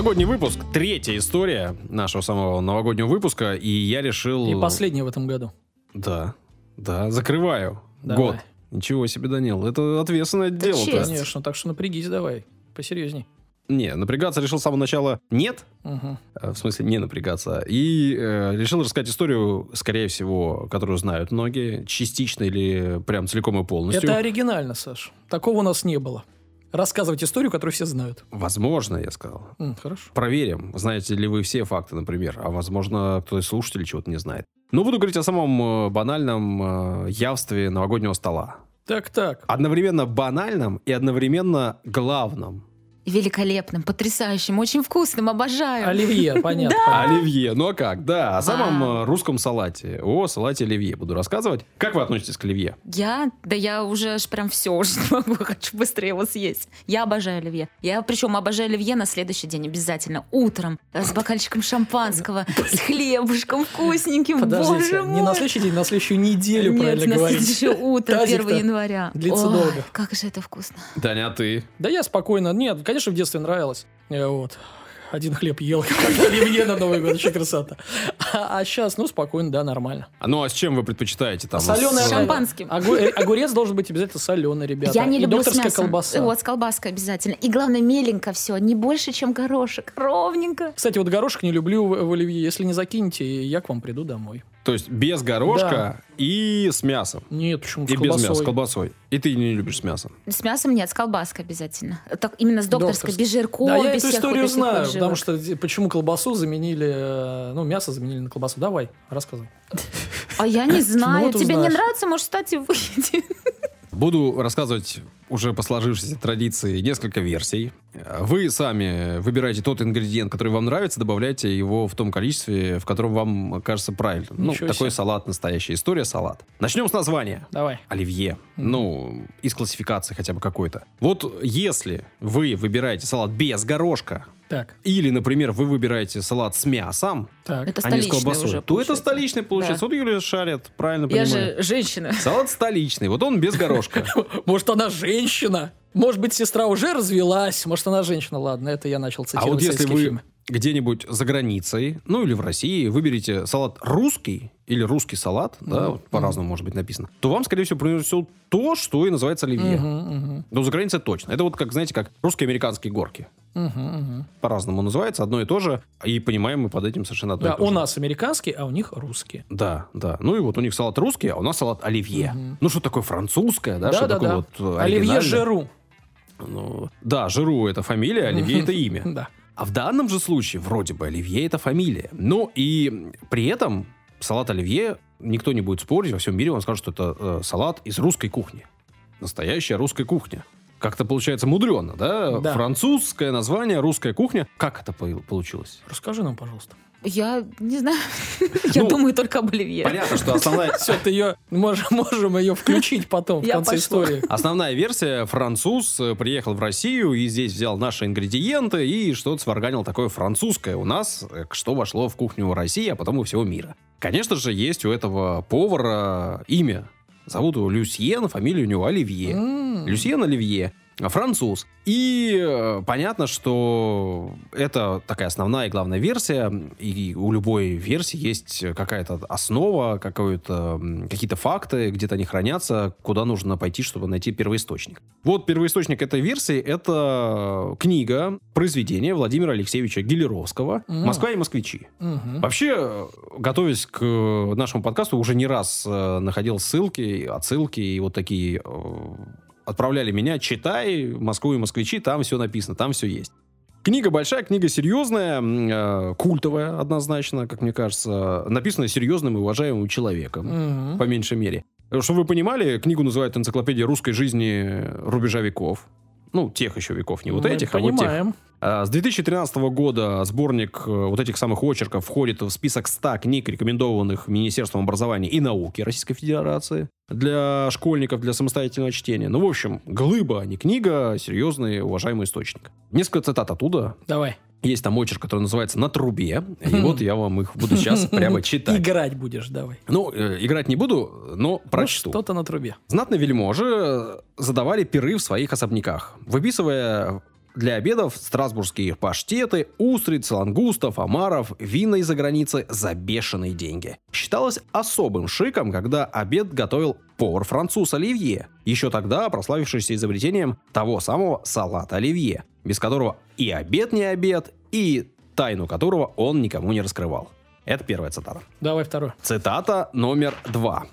[SPEAKER 1] Новогодний выпуск. Третья история нашего самого новогоднего выпуска. И я решил...
[SPEAKER 2] И последний в этом году.
[SPEAKER 1] Да, да, закрываю
[SPEAKER 2] Давай.
[SPEAKER 1] год. Ничего себе, Данил. Это ответственное дело-то.
[SPEAKER 3] честь.
[SPEAKER 2] Конечно, так что напрягись давай. Посерьезней.
[SPEAKER 1] Не, напрягаться решил с самого начала нет. Э, В смысле, не напрягаться. И э, решил рассказать историю, скорее всего, которую знают многие, частично или прям целиком и полностью.
[SPEAKER 2] Это оригинально, Саш. Такого у нас не было. Рассказывать историю, которую все знают.
[SPEAKER 1] Возможно, я сказал.
[SPEAKER 2] М, хорошо.
[SPEAKER 1] Проверим, знаете ли вы все факты, например. А возможно, кто из слушателей чего-то не знает. Ну, буду говорить о самом э, банальном э, явстве новогоднего стола.
[SPEAKER 2] Так-так.
[SPEAKER 1] Одновременно банальном и одновременно главном.
[SPEAKER 3] Великолепным, потрясающим, очень вкусным, обожаю.
[SPEAKER 2] Оливье, *laughs* понятно.
[SPEAKER 1] Оливье. Ну а как? Да, о самом э, русском салате. О салате оливье буду рассказывать. Как вы относитесь к оливье?
[SPEAKER 3] Я, да я уже аж прям все уже *laughs* не могу, хочу быстрее его съесть. Я обожаю оливье. Я причем обожаю оливье на следующий день обязательно. Утром э, с бокальчиком шампанского, *laughs* с хлебушком вкусненьким.
[SPEAKER 2] Подождите,
[SPEAKER 3] Боже мой.
[SPEAKER 2] не на следующий день, на следующую неделю,
[SPEAKER 3] Нет,
[SPEAKER 2] правильно
[SPEAKER 3] на
[SPEAKER 2] говорить.
[SPEAKER 3] следующее утро,
[SPEAKER 2] Тазик-то
[SPEAKER 3] 1 января.
[SPEAKER 2] длится долго.
[SPEAKER 3] Как же это вкусно.
[SPEAKER 1] Таня, а ты?
[SPEAKER 2] Да я спокойно. Нет, конечно, в детстве нравилось. Э, Вот. Один хлеб ел, *laughs* как оливье на Новый год, очень красота. А, сейчас, ну, спокойно, да, нормально.
[SPEAKER 1] А Ну а с чем вы предпочитаете там?
[SPEAKER 2] Соленое...
[SPEAKER 3] С шампанским.
[SPEAKER 2] Огу- э, Огурец должен быть обязательно соленый, ребята.
[SPEAKER 3] Я не
[SPEAKER 2] И
[SPEAKER 3] люблю с
[SPEAKER 2] докторская
[SPEAKER 3] мясом.
[SPEAKER 2] колбаса.
[SPEAKER 3] Вот, с колбаской обязательно. И главное, меленько все, не больше, чем горошек. Ровненько.
[SPEAKER 2] Кстати, вот горошек не люблю в, в оливье. Если не закинете, я к вам приду домой.
[SPEAKER 1] То есть без горошка и с мясом.
[SPEAKER 2] Нет, почему? С
[SPEAKER 1] И без мяса, с
[SPEAKER 2] колбасой.
[SPEAKER 1] И ты не любишь с мясом.
[SPEAKER 3] С мясом нет, с колбаской обязательно. Так, именно с докторской,
[SPEAKER 2] Докторской.
[SPEAKER 3] без жирков,
[SPEAKER 2] Да, я
[SPEAKER 3] без
[SPEAKER 2] эту
[SPEAKER 3] всех
[SPEAKER 2] историю
[SPEAKER 3] вот вот
[SPEAKER 2] знаю,
[SPEAKER 3] жилок.
[SPEAKER 2] потому что почему колбасу заменили, э, ну, мясо заменили на колбасу. Давай, рассказывай.
[SPEAKER 3] А я не *laughs* знаю.
[SPEAKER 2] вот
[SPEAKER 3] Тебе не нравится, может, кстати, выйти. *laughs*
[SPEAKER 1] Буду рассказывать уже по сложившейся традиции несколько версий. Вы сами выбираете тот ингредиент, который вам нравится, добавляйте его в том количестве, в котором вам кажется правильным. Ну,
[SPEAKER 2] Ничего
[SPEAKER 1] такой
[SPEAKER 2] себе.
[SPEAKER 1] салат, настоящая история салат. Начнем с названия.
[SPEAKER 2] Давай.
[SPEAKER 1] Оливье. Ну, из классификации хотя бы какой-то. Вот если вы выбираете салат без горошка,
[SPEAKER 2] Так,
[SPEAKER 1] Или, например, вы выбираете салат с мясом,
[SPEAKER 2] так.
[SPEAKER 3] Это
[SPEAKER 1] а не с колбасой,
[SPEAKER 3] уже
[SPEAKER 1] то это столичный получается.
[SPEAKER 3] Да.
[SPEAKER 1] Вот Юлия шарит, правильно
[SPEAKER 3] Я
[SPEAKER 1] понимаю.
[SPEAKER 3] же женщина. *laughs*
[SPEAKER 1] Салат столичный, вот он без горошка. *laughs*
[SPEAKER 2] Может, она женщина? Может быть, сестра уже развелась? Может, она женщина? Ладно, это я начал
[SPEAKER 1] А
[SPEAKER 2] цитировать
[SPEAKER 1] вот если вы. Где-нибудь за границей, ну или в России, выберете салат русский или русский салат, да,
[SPEAKER 2] Мгм.
[SPEAKER 1] вот по-разному может быть написано, то вам, скорее всего, принесет то, что и называется оливье.
[SPEAKER 2] Мгм,
[SPEAKER 1] Но за границей точно. Это вот как, знаете, как русско-американские горки.
[SPEAKER 2] мгм, мгм.
[SPEAKER 1] По-разному называется, одно и то же. И понимаем мы под этим совершенно одно
[SPEAKER 2] Да,
[SPEAKER 1] и то
[SPEAKER 2] у
[SPEAKER 1] же.
[SPEAKER 2] нас американский, а у них русский.
[SPEAKER 1] Да, да. Ну и вот у них салат русский, а у нас салат оливье.
[SPEAKER 2] Мгм.
[SPEAKER 1] Ну что такое французское, да? что такое
[SPEAKER 2] Да-да-да.
[SPEAKER 1] вот э,
[SPEAKER 2] Оливье? Жеру.
[SPEAKER 1] Ну, да, Жиру это фамилия, Оливье *laughs* это имя.
[SPEAKER 2] Да.
[SPEAKER 1] А в данном же случае вроде бы Оливье это фамилия. Ну и при этом салат Оливье никто не будет спорить, во всем мире вам скажут, что это э, салат из русской кухни. Настоящая русская кухня. Как-то получается мудрено, да?
[SPEAKER 2] Да.
[SPEAKER 1] Французское название, русская кухня. Как это по- получилось?
[SPEAKER 2] Расскажи нам, пожалуйста.
[SPEAKER 3] Я не знаю. *laughs* Я
[SPEAKER 1] Ну,
[SPEAKER 3] думаю только об оливье.
[SPEAKER 1] Понятно, что основная, *laughs*
[SPEAKER 2] Все, ты ее можем, можем ее включить потом в
[SPEAKER 3] Я
[SPEAKER 2] конце
[SPEAKER 3] пошла.
[SPEAKER 2] истории.
[SPEAKER 1] Основная версия, француз э, приехал в Россию и здесь взял наши ингредиенты и что-то сварганил такое французское у нас, э, что вошло в кухню России, а потом и всего мира. Конечно же, есть у этого повара имя. Зовут его Люсьен, фамилия у него Оливье. Люсьен Оливье, француз. И э, понятно, что это такая основная и главная версия, и у любой версии есть какая-то основа, какие-то факты, где-то они хранятся, куда нужно пойти, чтобы найти первоисточник. Вот первоисточник этой версии — это книга, произведение Владимира Алексеевича Гелеровского. «Москва и москвичи».
[SPEAKER 2] Мгм.
[SPEAKER 1] Вообще, э, готовясь к нашему подкасту, уже не раз э, находил ссылки, отсылки и вот такие отправляли меня, читай Москву и москвичи, там все написано, там все есть. Книга большая, книга серьезная, э, культовая однозначно, как мне кажется, написанная серьезным и уважаемым человеком,
[SPEAKER 2] Мгм.
[SPEAKER 1] по меньшей мере. Чтобы вы понимали, книгу называют «Энциклопедия русской жизни рубежа веков». Ну, тех еще веков, не вот
[SPEAKER 2] Мы
[SPEAKER 1] этих, а вот тех. А, С 2013 года сборник э, вот этих самых очерков входит в список 100 книг, рекомендованных Министерством образования и науки Российской Федерации для школьников, для самостоятельного чтения. Ну, в общем, глыба, а не книга, серьезный, уважаемый источник. Несколько цитат оттуда.
[SPEAKER 2] Давай.
[SPEAKER 1] Есть там очерк, который называется «На трубе». *laughs* И вот я вам их буду сейчас прямо *laughs* читать.
[SPEAKER 2] Играть будешь, давай.
[SPEAKER 1] Ну, э, играть не буду, но
[SPEAKER 2] Ну,
[SPEAKER 1] прочту.
[SPEAKER 2] что-то на трубе.
[SPEAKER 1] Знатные вельможи задавали пиры в своих особняках, выписывая для обедов страсбургские паштеты, устриц, лангустов, омаров, вина из-за границы за бешеные деньги. Считалось особым шиком, когда обед готовил повар-француз Оливье, еще тогда прославившийся изобретением того самого салата Оливье, без которого и обед не обед, и тайну которого он никому не раскрывал. Это первая цитата.
[SPEAKER 2] Давай второй.
[SPEAKER 1] Цитата номер два.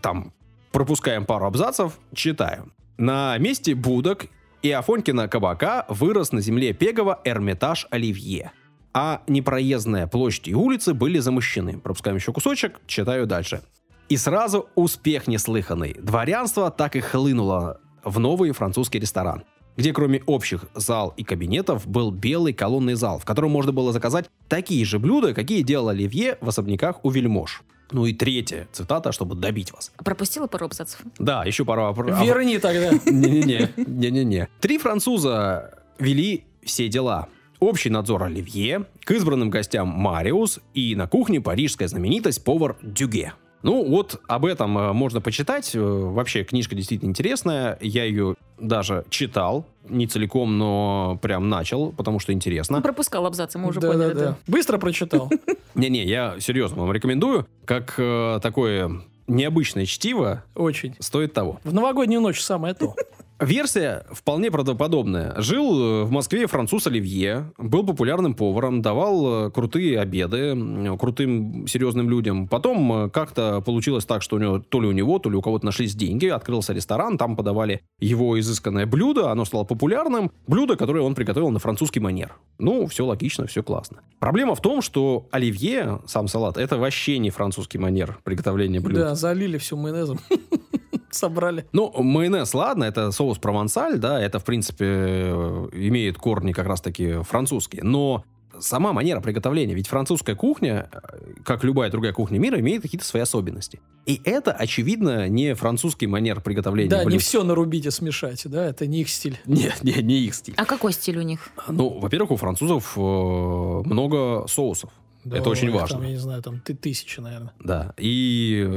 [SPEAKER 1] Там пропускаем пару абзацев, читаю. На месте будок и Афонькина кабака вырос на земле Пегова Эрмитаж Оливье. А непроездная площадь и улицы были замощены. Пропускаем еще кусочек, читаю дальше. И сразу успех неслыханный. Дворянство так и хлынуло в новый французский ресторан, где кроме общих зал и кабинетов был белый колонный зал, в котором можно было заказать такие же блюда, какие делал Оливье в особняках у вельмож. Ну и третья цитата, чтобы добить вас.
[SPEAKER 3] Пропустила пару абзацев.
[SPEAKER 1] Да, еще пару...
[SPEAKER 2] Верни тогда.
[SPEAKER 1] Не-не-не, не-не-не. Три француза вели все дела. Общий надзор Оливье, к избранным гостям Мариус и на кухне парижская знаменитость повар Дюге. Ну, вот об этом э, можно почитать. Э, Вообще, книжка действительно интересная. Я ее даже читал. Не целиком, но прям начал, потому что интересно.
[SPEAKER 3] Ну, пропускал абзацы, мы уже поняли.
[SPEAKER 2] Да-да-да.
[SPEAKER 3] да.
[SPEAKER 2] Быстро прочитал. *laughs*
[SPEAKER 1] Не-не, я серьезно вам рекомендую. Как э, такое необычное чтиво
[SPEAKER 2] Очень.
[SPEAKER 1] стоит того.
[SPEAKER 2] В новогоднюю ночь самое то.
[SPEAKER 1] Версия вполне правдоподобная. Жил э, в Москве француз Оливье, был популярным поваром, давал э, крутые обеды крутым серьезным людям. Потом э, как-то получилось так, что у него, то ли у него, то ли у кого-то нашлись деньги, открылся ресторан, там подавали его изысканное блюдо, оно стало популярным. Блюдо, которое он приготовил на французский манер. Ну, все логично, все классно. Проблема в том, что Оливье, сам салат, это вообще не французский манер приготовления блюд.
[SPEAKER 2] Да, залили все майонезом. *laughs* *laughs* Собрали.
[SPEAKER 1] Ну, майонез, ладно, это соус провансаль, да, это, в принципе, э, имеет корни как раз-таки французские. Но сама манера приготовления. Ведь французская кухня, э, как любая другая кухня мира, имеет какие-то свои особенности. И это, очевидно, не французский манер приготовления
[SPEAKER 2] Да, не
[SPEAKER 1] блюд.
[SPEAKER 2] все нарубить и смешать, да, это не их стиль. *laughs*
[SPEAKER 1] Нет, не, не их стиль.
[SPEAKER 3] А какой стиль у них?
[SPEAKER 1] Ну, во-первых, у французов э, много соусов.
[SPEAKER 2] Да,
[SPEAKER 1] это очень важно.
[SPEAKER 2] Там, я не знаю, там ты тысячи, наверное.
[SPEAKER 1] Да. И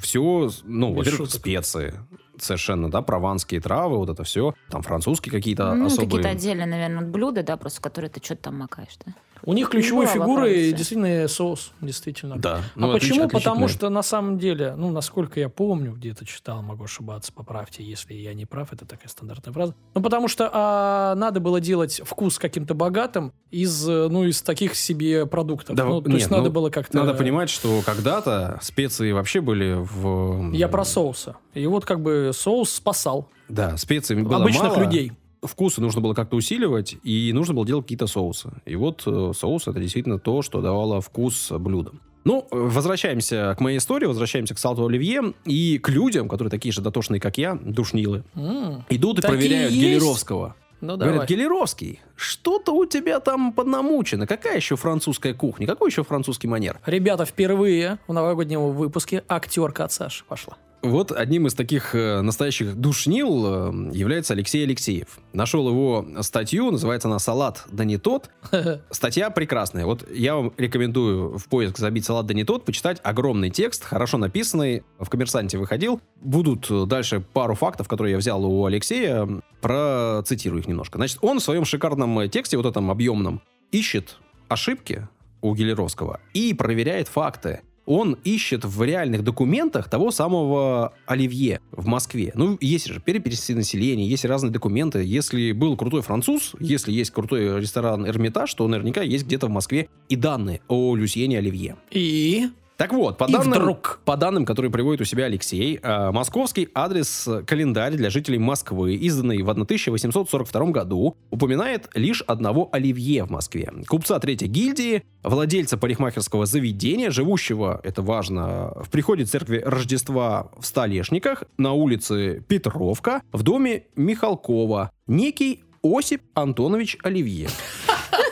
[SPEAKER 1] все, ну,
[SPEAKER 2] Без
[SPEAKER 1] во-первых,
[SPEAKER 2] шуток.
[SPEAKER 1] специи. Совершенно, да, прованские травы, вот это все. Там французские какие-то
[SPEAKER 3] ну,
[SPEAKER 1] особые.
[SPEAKER 3] какие-то отдельные, наверное, блюда, да, просто в которые ты что-то там макаешь, да?
[SPEAKER 2] У них ключевой
[SPEAKER 3] была
[SPEAKER 2] фигурой действительно соус, действительно.
[SPEAKER 1] Да.
[SPEAKER 2] А
[SPEAKER 1] Ну, отлич-
[SPEAKER 2] почему? Потому что на самом деле, ну, насколько я помню, где-то читал, могу ошибаться, поправьте, если я не прав, это такая стандартная фраза. Ну, потому что а, надо было делать вкус каким-то богатым из, ну, из таких себе продуктов.
[SPEAKER 1] Да,
[SPEAKER 2] ну, то
[SPEAKER 1] нет,
[SPEAKER 2] есть надо
[SPEAKER 1] ну,
[SPEAKER 2] было как-то...
[SPEAKER 1] Надо понимать, что когда-то специи вообще были в...
[SPEAKER 2] Я про соуса. И вот как бы соус спасал
[SPEAKER 1] Да, специями было
[SPEAKER 2] обычных
[SPEAKER 1] мало.
[SPEAKER 2] людей.
[SPEAKER 1] Вкусы нужно было как-то усиливать, и нужно было делать какие-то соусы. И вот э, соус это действительно то, что давало вкус блюдам. Ну, э, возвращаемся к моей истории, возвращаемся к салту оливье и к людям, которые такие же дотошные, как я, душнилы.
[SPEAKER 2] М,
[SPEAKER 1] Идут и проверяют
[SPEAKER 2] есть?
[SPEAKER 1] Гелеровского.
[SPEAKER 2] Ну, давай.
[SPEAKER 1] Говорят, Гелеровский, что-то у тебя там поднамучено. Какая еще французская кухня? Какой еще французский манер?
[SPEAKER 2] Ребята, впервые в новогоднем выпуске актерка от Саши пошла.
[SPEAKER 1] Вот одним из таких э, настоящих душнил э, является Алексей Алексеев. Нашел его статью, называется она «Салат да не тот». *laughs* Статья прекрасная. Вот я вам рекомендую в поиск забить «Салат да не тот», почитать огромный текст, хорошо написанный, в «Коммерсанте» выходил. Будут э, дальше пару фактов, которые я взял у Алексея, процитирую их немножко. Значит, он в своем шикарном тексте, вот этом объемном, ищет ошибки у Гелеровского и проверяет факты. Он ищет в реальных документах того самого Оливье в Москве. Ну, есть же переписи населения, есть разные документы. Если был крутой француз, если есть крутой ресторан Эрмитаж, то наверняка есть где-то в Москве и данные о Люсьене Оливье.
[SPEAKER 2] И
[SPEAKER 1] Так вот, по
[SPEAKER 2] И
[SPEAKER 1] данным,
[SPEAKER 2] вдруг.
[SPEAKER 1] по данным, которые приводит у себя Алексей, э, московский адрес-календарь для жителей Москвы, изданный в 1842 году, упоминает лишь одного Оливье в Москве. Купца третьей гильдии, владельца парикмахерского заведения, живущего, это важно, в приходе церкви Рождества в Столешниках, на улице Петровка, в доме Михалкова, некий Осип Антонович Оливье.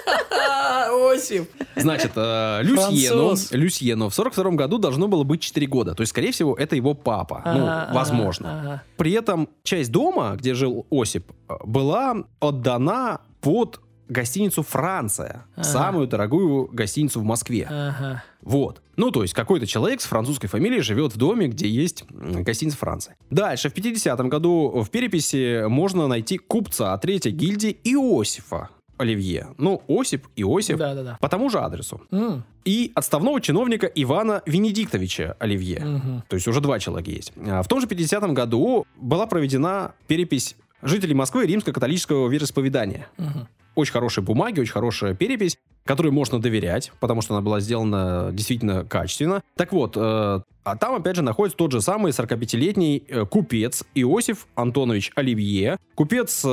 [SPEAKER 1] *laughs*
[SPEAKER 2] Осип.
[SPEAKER 1] Значит, э, Люсьену,
[SPEAKER 2] Француз.
[SPEAKER 1] Люсьену в 42 году должно было быть 4 года. То есть, скорее всего, это его папа. Ну, возможно. При этом часть дома, где жил Осип, э, была отдана под гостиницу «Франция».
[SPEAKER 2] Ага.
[SPEAKER 1] Самую дорогую гостиницу в Москве.
[SPEAKER 2] Ага.
[SPEAKER 1] Вот. Ну, то есть какой-то человек с французской фамилией живет в доме, где есть гостиница Франции. Дальше, в 50-м году в переписи можно найти купца третьей гильдии Иосифа Оливье. Ну, Осип, Иосиф.
[SPEAKER 2] Да-да-да.
[SPEAKER 1] По тому же адресу.
[SPEAKER 2] М,
[SPEAKER 1] И отставного чиновника Ивана Венедиктовича Оливье.
[SPEAKER 2] мгм.
[SPEAKER 1] То есть уже два человека есть. А В том же 50-м году была проведена перепись жителей Москвы римско-католического вероисповедания.
[SPEAKER 2] Мгм.
[SPEAKER 1] Очень хорошие бумаги, очень хорошая перепись, которой можно доверять, потому что она была сделана действительно качественно. Так вот, э, а там опять же находится тот же самый 45-летний э, купец Иосиф Антонович Оливье. Купец э,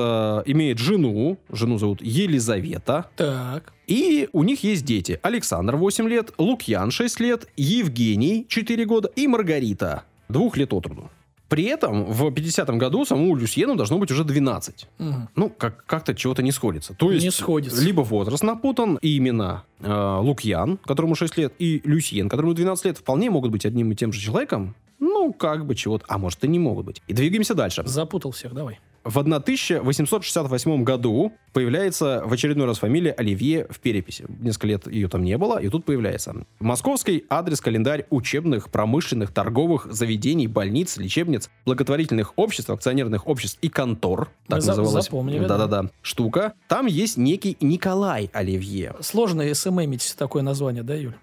[SPEAKER 1] имеет жену, жену зовут Елизавета,
[SPEAKER 2] Так.
[SPEAKER 1] и у них есть дети. Александр 8 лет, Лукьян 6 лет, Евгений 4 года и Маргарита 2 лет от роду. При этом в 50-м году самому Люсьену должно быть уже 12.
[SPEAKER 2] Мгм.
[SPEAKER 1] Ну, как- как-то чего-то не сходится. То есть,
[SPEAKER 2] Не сходится.
[SPEAKER 1] либо возраст напутан, и имена э, Лукьян, которому 6 лет, и Люсьен, которому 12 лет, вполне могут быть одним и тем же человеком. Ну, как бы чего-то. А может, и не могут быть. И двигаемся дальше.
[SPEAKER 2] Запутал всех, давай.
[SPEAKER 1] В 1868 году появляется в очередной раз фамилия Оливье в переписи. Несколько лет ее там не было, и тут появляется. Московский адрес-календарь учебных, промышленных, торговых заведений, больниц, лечебниц, благотворительных обществ, акционерных обществ и контор. Так
[SPEAKER 2] Мы
[SPEAKER 1] называлась.
[SPEAKER 2] запомнили, да.
[SPEAKER 1] Да-да-да. Штука. Там есть некий Николай Оливье,
[SPEAKER 2] Сложно СММить такое название, да, Юль?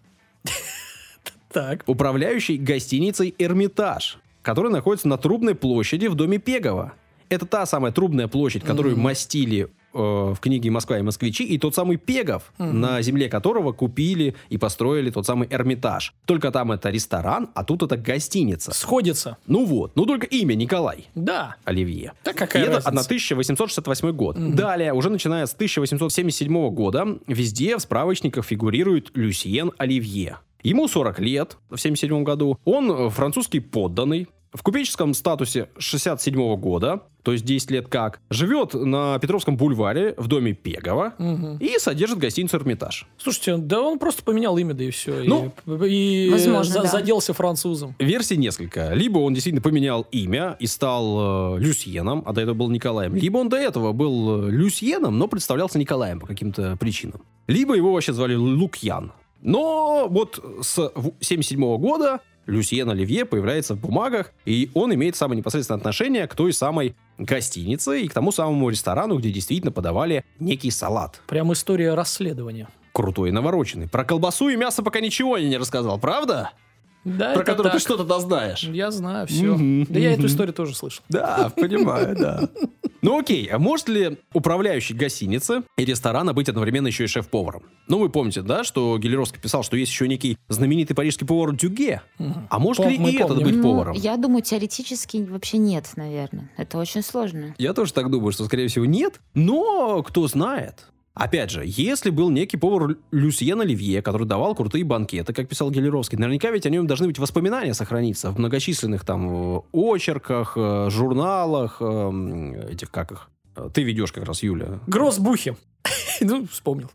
[SPEAKER 2] *laughs* Так.
[SPEAKER 1] управляющий гостиницей «Эрмитаж», который находится на Трубной площади в доме Пегова. Это та самая Трубная площадь, которую
[SPEAKER 2] Мгм.
[SPEAKER 1] мастили э, в книге «Москва и москвичи», и тот самый Пегов,
[SPEAKER 2] Мгм.
[SPEAKER 1] на земле которого купили и построили тот самый Эрмитаж. Только там это ресторан, а тут это гостиница.
[SPEAKER 2] Сходится.
[SPEAKER 1] Ну вот, ну только имя Николай
[SPEAKER 2] Да.
[SPEAKER 1] Оливье.
[SPEAKER 2] Да какая
[SPEAKER 1] и это
[SPEAKER 2] разница?
[SPEAKER 1] 1868 год.
[SPEAKER 2] Мгм.
[SPEAKER 1] Далее, уже начиная с 1877 года, везде в справочниках фигурирует Люсьен Оливье. Ему 40 лет в 77 году. Он э, французский подданный. В купеческом статусе 67 года, то есть 10 лет как, живет на Петровском бульваре в доме Пегова
[SPEAKER 2] Мгм.
[SPEAKER 1] и содержит гостиницу «Эрмитаж».
[SPEAKER 2] Слушайте, да он просто поменял имя, да и все.
[SPEAKER 1] Ну,
[SPEAKER 2] и, и
[SPEAKER 3] возможно,
[SPEAKER 2] за-
[SPEAKER 3] да.
[SPEAKER 2] заделся французом.
[SPEAKER 1] Версий несколько. Либо он действительно поменял имя и стал э, Люсьеном, а до этого был Николаем. Либо он до этого был э, Люсьеном, но представлялся Николаем по каким-то причинам. Либо его вообще звали Лукьян. Но вот с 77 года Люсьен Оливье появляется в бумагах, и он имеет самое непосредственное отношение к той самой гостинице и к тому самому ресторану, где действительно подавали некий салат.
[SPEAKER 2] Прям история расследования.
[SPEAKER 1] Крутой и навороченный. Про колбасу и мясо пока ничего я не рассказал, правда?
[SPEAKER 2] Да,
[SPEAKER 1] Про
[SPEAKER 2] это
[SPEAKER 1] который ты что-то знаешь.
[SPEAKER 2] Я знаю, все.
[SPEAKER 1] Мгм,
[SPEAKER 2] Да я эту историю тоже слышал.
[SPEAKER 1] Да, понимаю, да. *laughs* Ну окей, а может ли управляющий гостиницы и ресторана быть одновременно еще и шеф-поваром? Ну вы помните, да, что Гелеровский писал, что есть еще некий знаменитый парижский повар Дюге. А может
[SPEAKER 2] Пом-
[SPEAKER 1] ли и этот быть
[SPEAKER 3] Ну,
[SPEAKER 1] поваром?
[SPEAKER 3] Я думаю, теоретически вообще нет, наверное. Это очень сложно.
[SPEAKER 1] Я тоже так думаю, что, скорее всего, нет. Но кто знает. Опять же, если был некий повар Лю- Люсьен Оливье, который давал крутые банкеты, как писал Гелеровский, наверняка ведь о нем должны быть воспоминания сохраниться в многочисленных там э, очерках, э, журналах, э, этих как их. Ты ведешь как раз, Юля.
[SPEAKER 2] Гроссбухи. *laughs* Ну, вспомнил.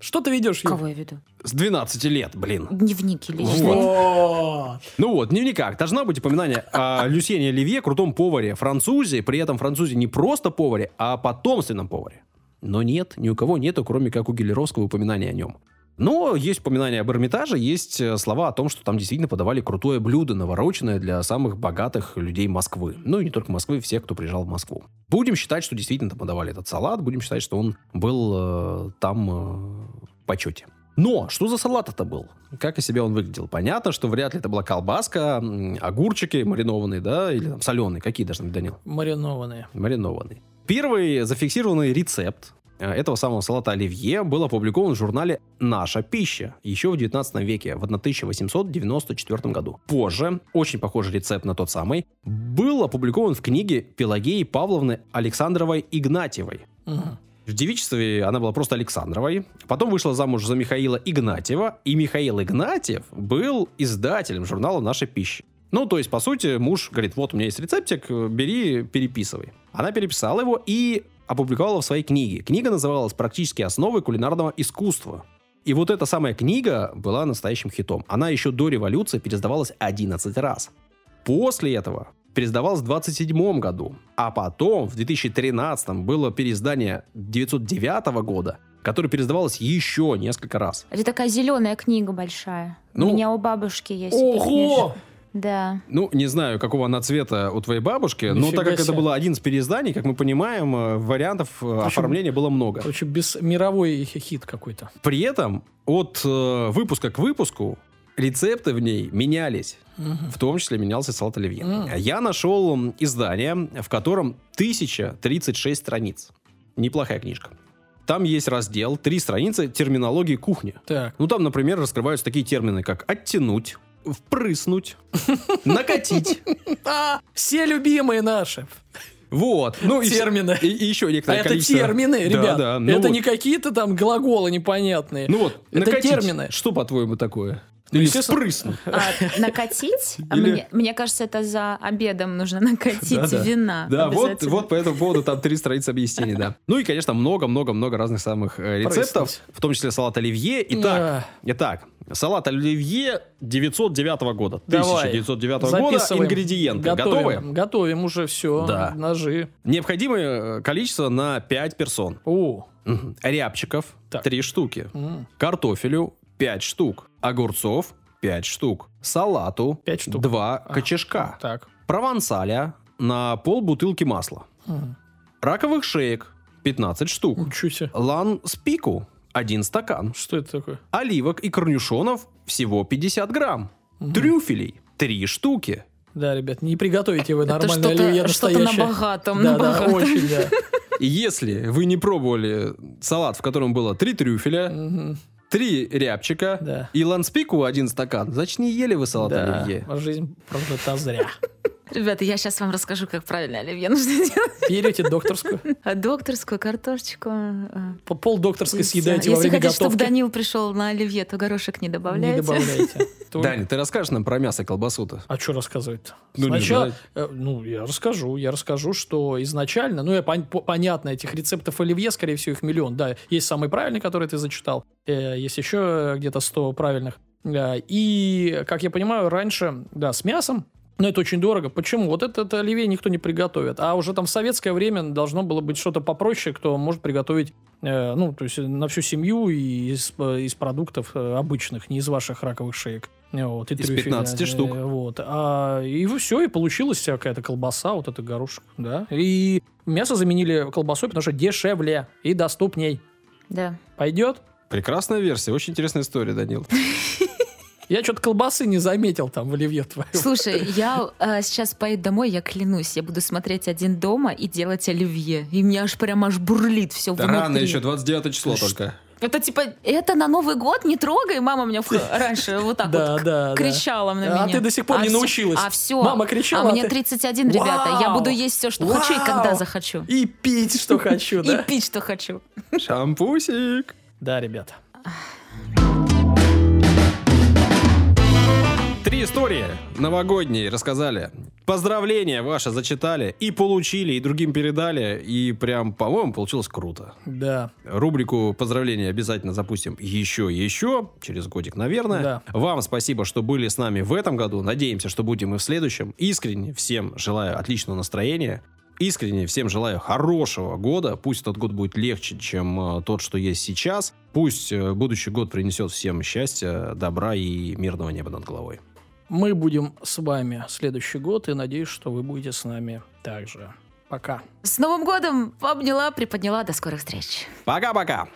[SPEAKER 2] Что ты ведешь?
[SPEAKER 3] Кого я веду?
[SPEAKER 1] С 12 лет, блин.
[SPEAKER 3] Дневники личные.
[SPEAKER 2] Вот.
[SPEAKER 1] Ну вот, в дневниках должна быть упоминание о Люсьене Оливье, крутом поваре французе, при этом французе не просто поваре, а потомственном поваре. Но нет, ни у кого нету, кроме как у Гелеровского упоминания о нем. Но есть упоминание об Эрмитаже, есть э, слова о том, что там действительно подавали крутое блюдо, навороченное для самых богатых людей Москвы. Ну и не только Москвы, всех, кто приезжал в Москву. Будем считать, что действительно там подавали этот салат, будем считать, что он был э, там э, в почете. Но что за салат это был? Как из себя он выглядел? Понятно, что вряд ли это была колбаска, огурчики маринованные, да, или там соленые. Какие должны быть, Данил?
[SPEAKER 2] Маринованные.
[SPEAKER 1] Маринованные. Первый зафиксированный рецепт э, этого самого салата оливье был опубликован в журнале «Наша пища» еще в 19 веке, в 1894 году. Позже, очень похожий рецепт на тот самый, был опубликован в книге Пелагеи Павловны Александровой Игнатьевой. В девичестве она была просто Александровой. Потом вышла замуж за Михаила Игнатьева. И Михаил Игнатьев был издателем журнала «Наша пища». Ну, то есть, по сути, муж говорит, вот у меня есть рецептик, э, бери, переписывай. Она переписала его и опубликовала в своей книге. Книга называлась «Практические основы кулинарного искусства». И вот эта самая книга была настоящим хитом. Она еще до революции пересдавалась 11 раз. После этого пересдавалась в 27 году. А потом, в 2013 было переиздание 909 года, которое пересдавалось еще несколько раз.
[SPEAKER 3] Это такая зеленая книга большая.
[SPEAKER 1] Ну,
[SPEAKER 3] у меня у бабушки есть.
[SPEAKER 2] Ого!
[SPEAKER 3] Да.
[SPEAKER 1] Ну, не знаю, какого она цвета у твоей бабушки, но
[SPEAKER 2] Нифига
[SPEAKER 1] так как это
[SPEAKER 2] себе.
[SPEAKER 1] было один из переизданий, как мы понимаем, э, вариантов э, оформления было много.
[SPEAKER 2] Короче, без мировой хит какой-то.
[SPEAKER 1] При этом от э, выпуска к выпуску рецепты в ней менялись.
[SPEAKER 2] Мгм.
[SPEAKER 1] В том числе менялся салат оливье.
[SPEAKER 2] М.
[SPEAKER 1] Я нашел издание, в котором 1036 страниц. Неплохая книжка. Там есть раздел, три страницы терминологии кухни.
[SPEAKER 2] Так.
[SPEAKER 1] Ну, там, например, раскрываются такие термины, как оттянуть, впрыснуть, *laughs* накатить.
[SPEAKER 2] А, все любимые наши.
[SPEAKER 1] Вот. Ну,
[SPEAKER 2] Термины.
[SPEAKER 1] И, и еще
[SPEAKER 2] А
[SPEAKER 1] некоторое
[SPEAKER 2] это
[SPEAKER 1] количество-
[SPEAKER 2] термины,
[SPEAKER 1] Да,
[SPEAKER 2] ребят.
[SPEAKER 1] да. Ну
[SPEAKER 2] это
[SPEAKER 1] вот.
[SPEAKER 2] не какие-то там глаголы непонятные.
[SPEAKER 1] Ну вот,
[SPEAKER 2] Это
[SPEAKER 1] накатить.
[SPEAKER 2] термины.
[SPEAKER 1] Что, по-твоему, такое?
[SPEAKER 2] Ну,
[SPEAKER 1] Или
[SPEAKER 2] естественно.
[SPEAKER 1] впрыснуть?
[SPEAKER 3] А, накатить? *laughs*
[SPEAKER 1] Или-
[SPEAKER 3] мне, мне кажется, это за обедом нужно *laughs* накатить
[SPEAKER 1] Да-да.
[SPEAKER 3] вина.
[SPEAKER 1] Да, вот, вот по этому поводу там три страницы объяснений, да. Ну и, конечно, много-много-много разных самых э, рецептов,
[SPEAKER 2] Прыснуть.
[SPEAKER 1] в том числе салат оливье. Итак,
[SPEAKER 2] А,
[SPEAKER 1] итак, салат оливье 909 года.
[SPEAKER 2] Давай.
[SPEAKER 1] 1909 года.
[SPEAKER 2] записываем.
[SPEAKER 1] Ингредиенты.
[SPEAKER 2] Готовим.
[SPEAKER 1] Готовы?
[SPEAKER 2] Готовим уже все.
[SPEAKER 1] Да.
[SPEAKER 2] Ножи.
[SPEAKER 1] Необходимое э, количество на 5 персон.
[SPEAKER 2] О.
[SPEAKER 1] Рябчиков
[SPEAKER 2] Так.
[SPEAKER 1] 3 штуки.
[SPEAKER 2] м,
[SPEAKER 1] Картофелю 5 штук. Огурцов 5 штук. Салату
[SPEAKER 2] Пять штук.
[SPEAKER 1] 2
[SPEAKER 2] А,
[SPEAKER 1] кочешка.
[SPEAKER 2] Так.
[SPEAKER 1] Провансаля на пол бутылки масла.
[SPEAKER 2] М,
[SPEAKER 1] Раковых шеек 15 штук. Лан спику 1 стакан.
[SPEAKER 2] Что это такое?
[SPEAKER 1] Оливок и корнюшонов всего 50 грамм.
[SPEAKER 2] Мгм.
[SPEAKER 1] Трюфелей 3 штуки.
[SPEAKER 2] Да, ребят, не приготовите вы
[SPEAKER 3] Это
[SPEAKER 2] нормальное оливье
[SPEAKER 3] что-то, что-то на
[SPEAKER 2] настоящее.
[SPEAKER 3] богатом.
[SPEAKER 2] Да,
[SPEAKER 3] на
[SPEAKER 2] да,
[SPEAKER 3] богатом.
[SPEAKER 2] очень, да.
[SPEAKER 1] Если вы не пробовали салат, в котором было 3 трюфеля,
[SPEAKER 2] Мгм.
[SPEAKER 1] 3 рябчика
[SPEAKER 2] Да.
[SPEAKER 1] и ланспику 1 стакан, значит не ели вы салат
[SPEAKER 2] Да,
[SPEAKER 1] оливье.
[SPEAKER 2] жизнь прожита зря.
[SPEAKER 3] Ребята, я сейчас вам расскажу, как правильно оливье нужно делать.
[SPEAKER 2] Берете докторскую,
[SPEAKER 3] А Докторскую картошечку. а,
[SPEAKER 2] по- пол докторской съедаете во
[SPEAKER 3] Если
[SPEAKER 2] время
[SPEAKER 3] хотите, чтобы
[SPEAKER 2] готовки.
[SPEAKER 3] Данил пришел на оливье, то горошек не
[SPEAKER 2] Не
[SPEAKER 3] добавляйте. *laughs*
[SPEAKER 2] добавляйте. То-
[SPEAKER 1] Даня, ты расскажешь нам про мясо колбасу-то?
[SPEAKER 2] А что рассказывать-то?
[SPEAKER 1] Ну, не
[SPEAKER 2] Сначала, э, ну, я расскажу. Я расскажу, что изначально, ну, я пон- по- понятно, этих рецептов оливье, скорее всего, их миллион. Да, есть самый правильный, который ты зачитал. э, есть еще где-то 100 правильных. Да, и, как я понимаю, раньше, да, с мясом, но это очень дорого. Почему? Вот это, это оливье никто не приготовит. А уже там в советское время должно было быть что-то попроще, кто может приготовить, э, ну, то есть на всю семью и из, э, из продуктов э, обычных, не из ваших раковых шеек. Вот, и
[SPEAKER 1] Из
[SPEAKER 2] трюфеля,
[SPEAKER 1] 15
[SPEAKER 2] э,
[SPEAKER 1] штук.
[SPEAKER 2] Вот. А, и все, и получилась вся какая-то колбаса, вот это горошек, да. И мясо заменили колбасой, потому что дешевле и доступней.
[SPEAKER 3] Да.
[SPEAKER 2] Пойдет?
[SPEAKER 1] Прекрасная версия, очень интересная история, Данил. *laughs*
[SPEAKER 2] Я что-то колбасы не заметил там в оливье твоем.
[SPEAKER 3] Слушай, я э, сейчас поеду домой, я клянусь, я буду смотреть один дома и делать оливье. И мне аж прям аж бурлит все
[SPEAKER 1] Да
[SPEAKER 3] внутри.
[SPEAKER 1] рано еще, 29 число
[SPEAKER 2] Что?
[SPEAKER 1] только.
[SPEAKER 3] Это типа, это на Новый год не трогай. Мама мне в- раньше вот так
[SPEAKER 2] Да,
[SPEAKER 3] вот
[SPEAKER 2] да, да.
[SPEAKER 3] кричала на меня.
[SPEAKER 2] А ты до сих пор не
[SPEAKER 3] всё-
[SPEAKER 2] научилась.
[SPEAKER 3] А все.
[SPEAKER 2] Мама кричала,
[SPEAKER 3] А
[SPEAKER 2] а
[SPEAKER 3] мне
[SPEAKER 2] ты-
[SPEAKER 3] 31, ребята. Я
[SPEAKER 2] Вау!
[SPEAKER 3] буду есть все, что хочу и когда
[SPEAKER 2] Вау!
[SPEAKER 3] захочу.
[SPEAKER 2] И пить, что хочу, *laughs*
[SPEAKER 3] И
[SPEAKER 2] да?
[SPEAKER 3] пить, что хочу.
[SPEAKER 1] Шампусик.
[SPEAKER 2] Да, ребята.
[SPEAKER 1] Три истории новогодние рассказали. Поздравления ваши зачитали и получили, и другим передали. И прям, по-моему, получилось круто.
[SPEAKER 2] Да.
[SPEAKER 1] Рубрику поздравления обязательно запустим еще и еще, через годик, наверное.
[SPEAKER 2] Да.
[SPEAKER 1] Вам спасибо, что были с нами в этом году. Надеемся, что будем и в следующем. Искренне всем желаю отличного настроения. Искренне всем желаю хорошего года. Пусть этот год будет легче, чем э, тот, что есть сейчас. Пусть э, будущий год принесет всем счастья, добра и мирного неба над головой.
[SPEAKER 2] Мы будем с вами следующий год, и надеюсь, что вы будете с нами также. Пока.
[SPEAKER 3] С Новым годом! Обняла, приподняла. До скорых встреч.
[SPEAKER 1] Пока-пока!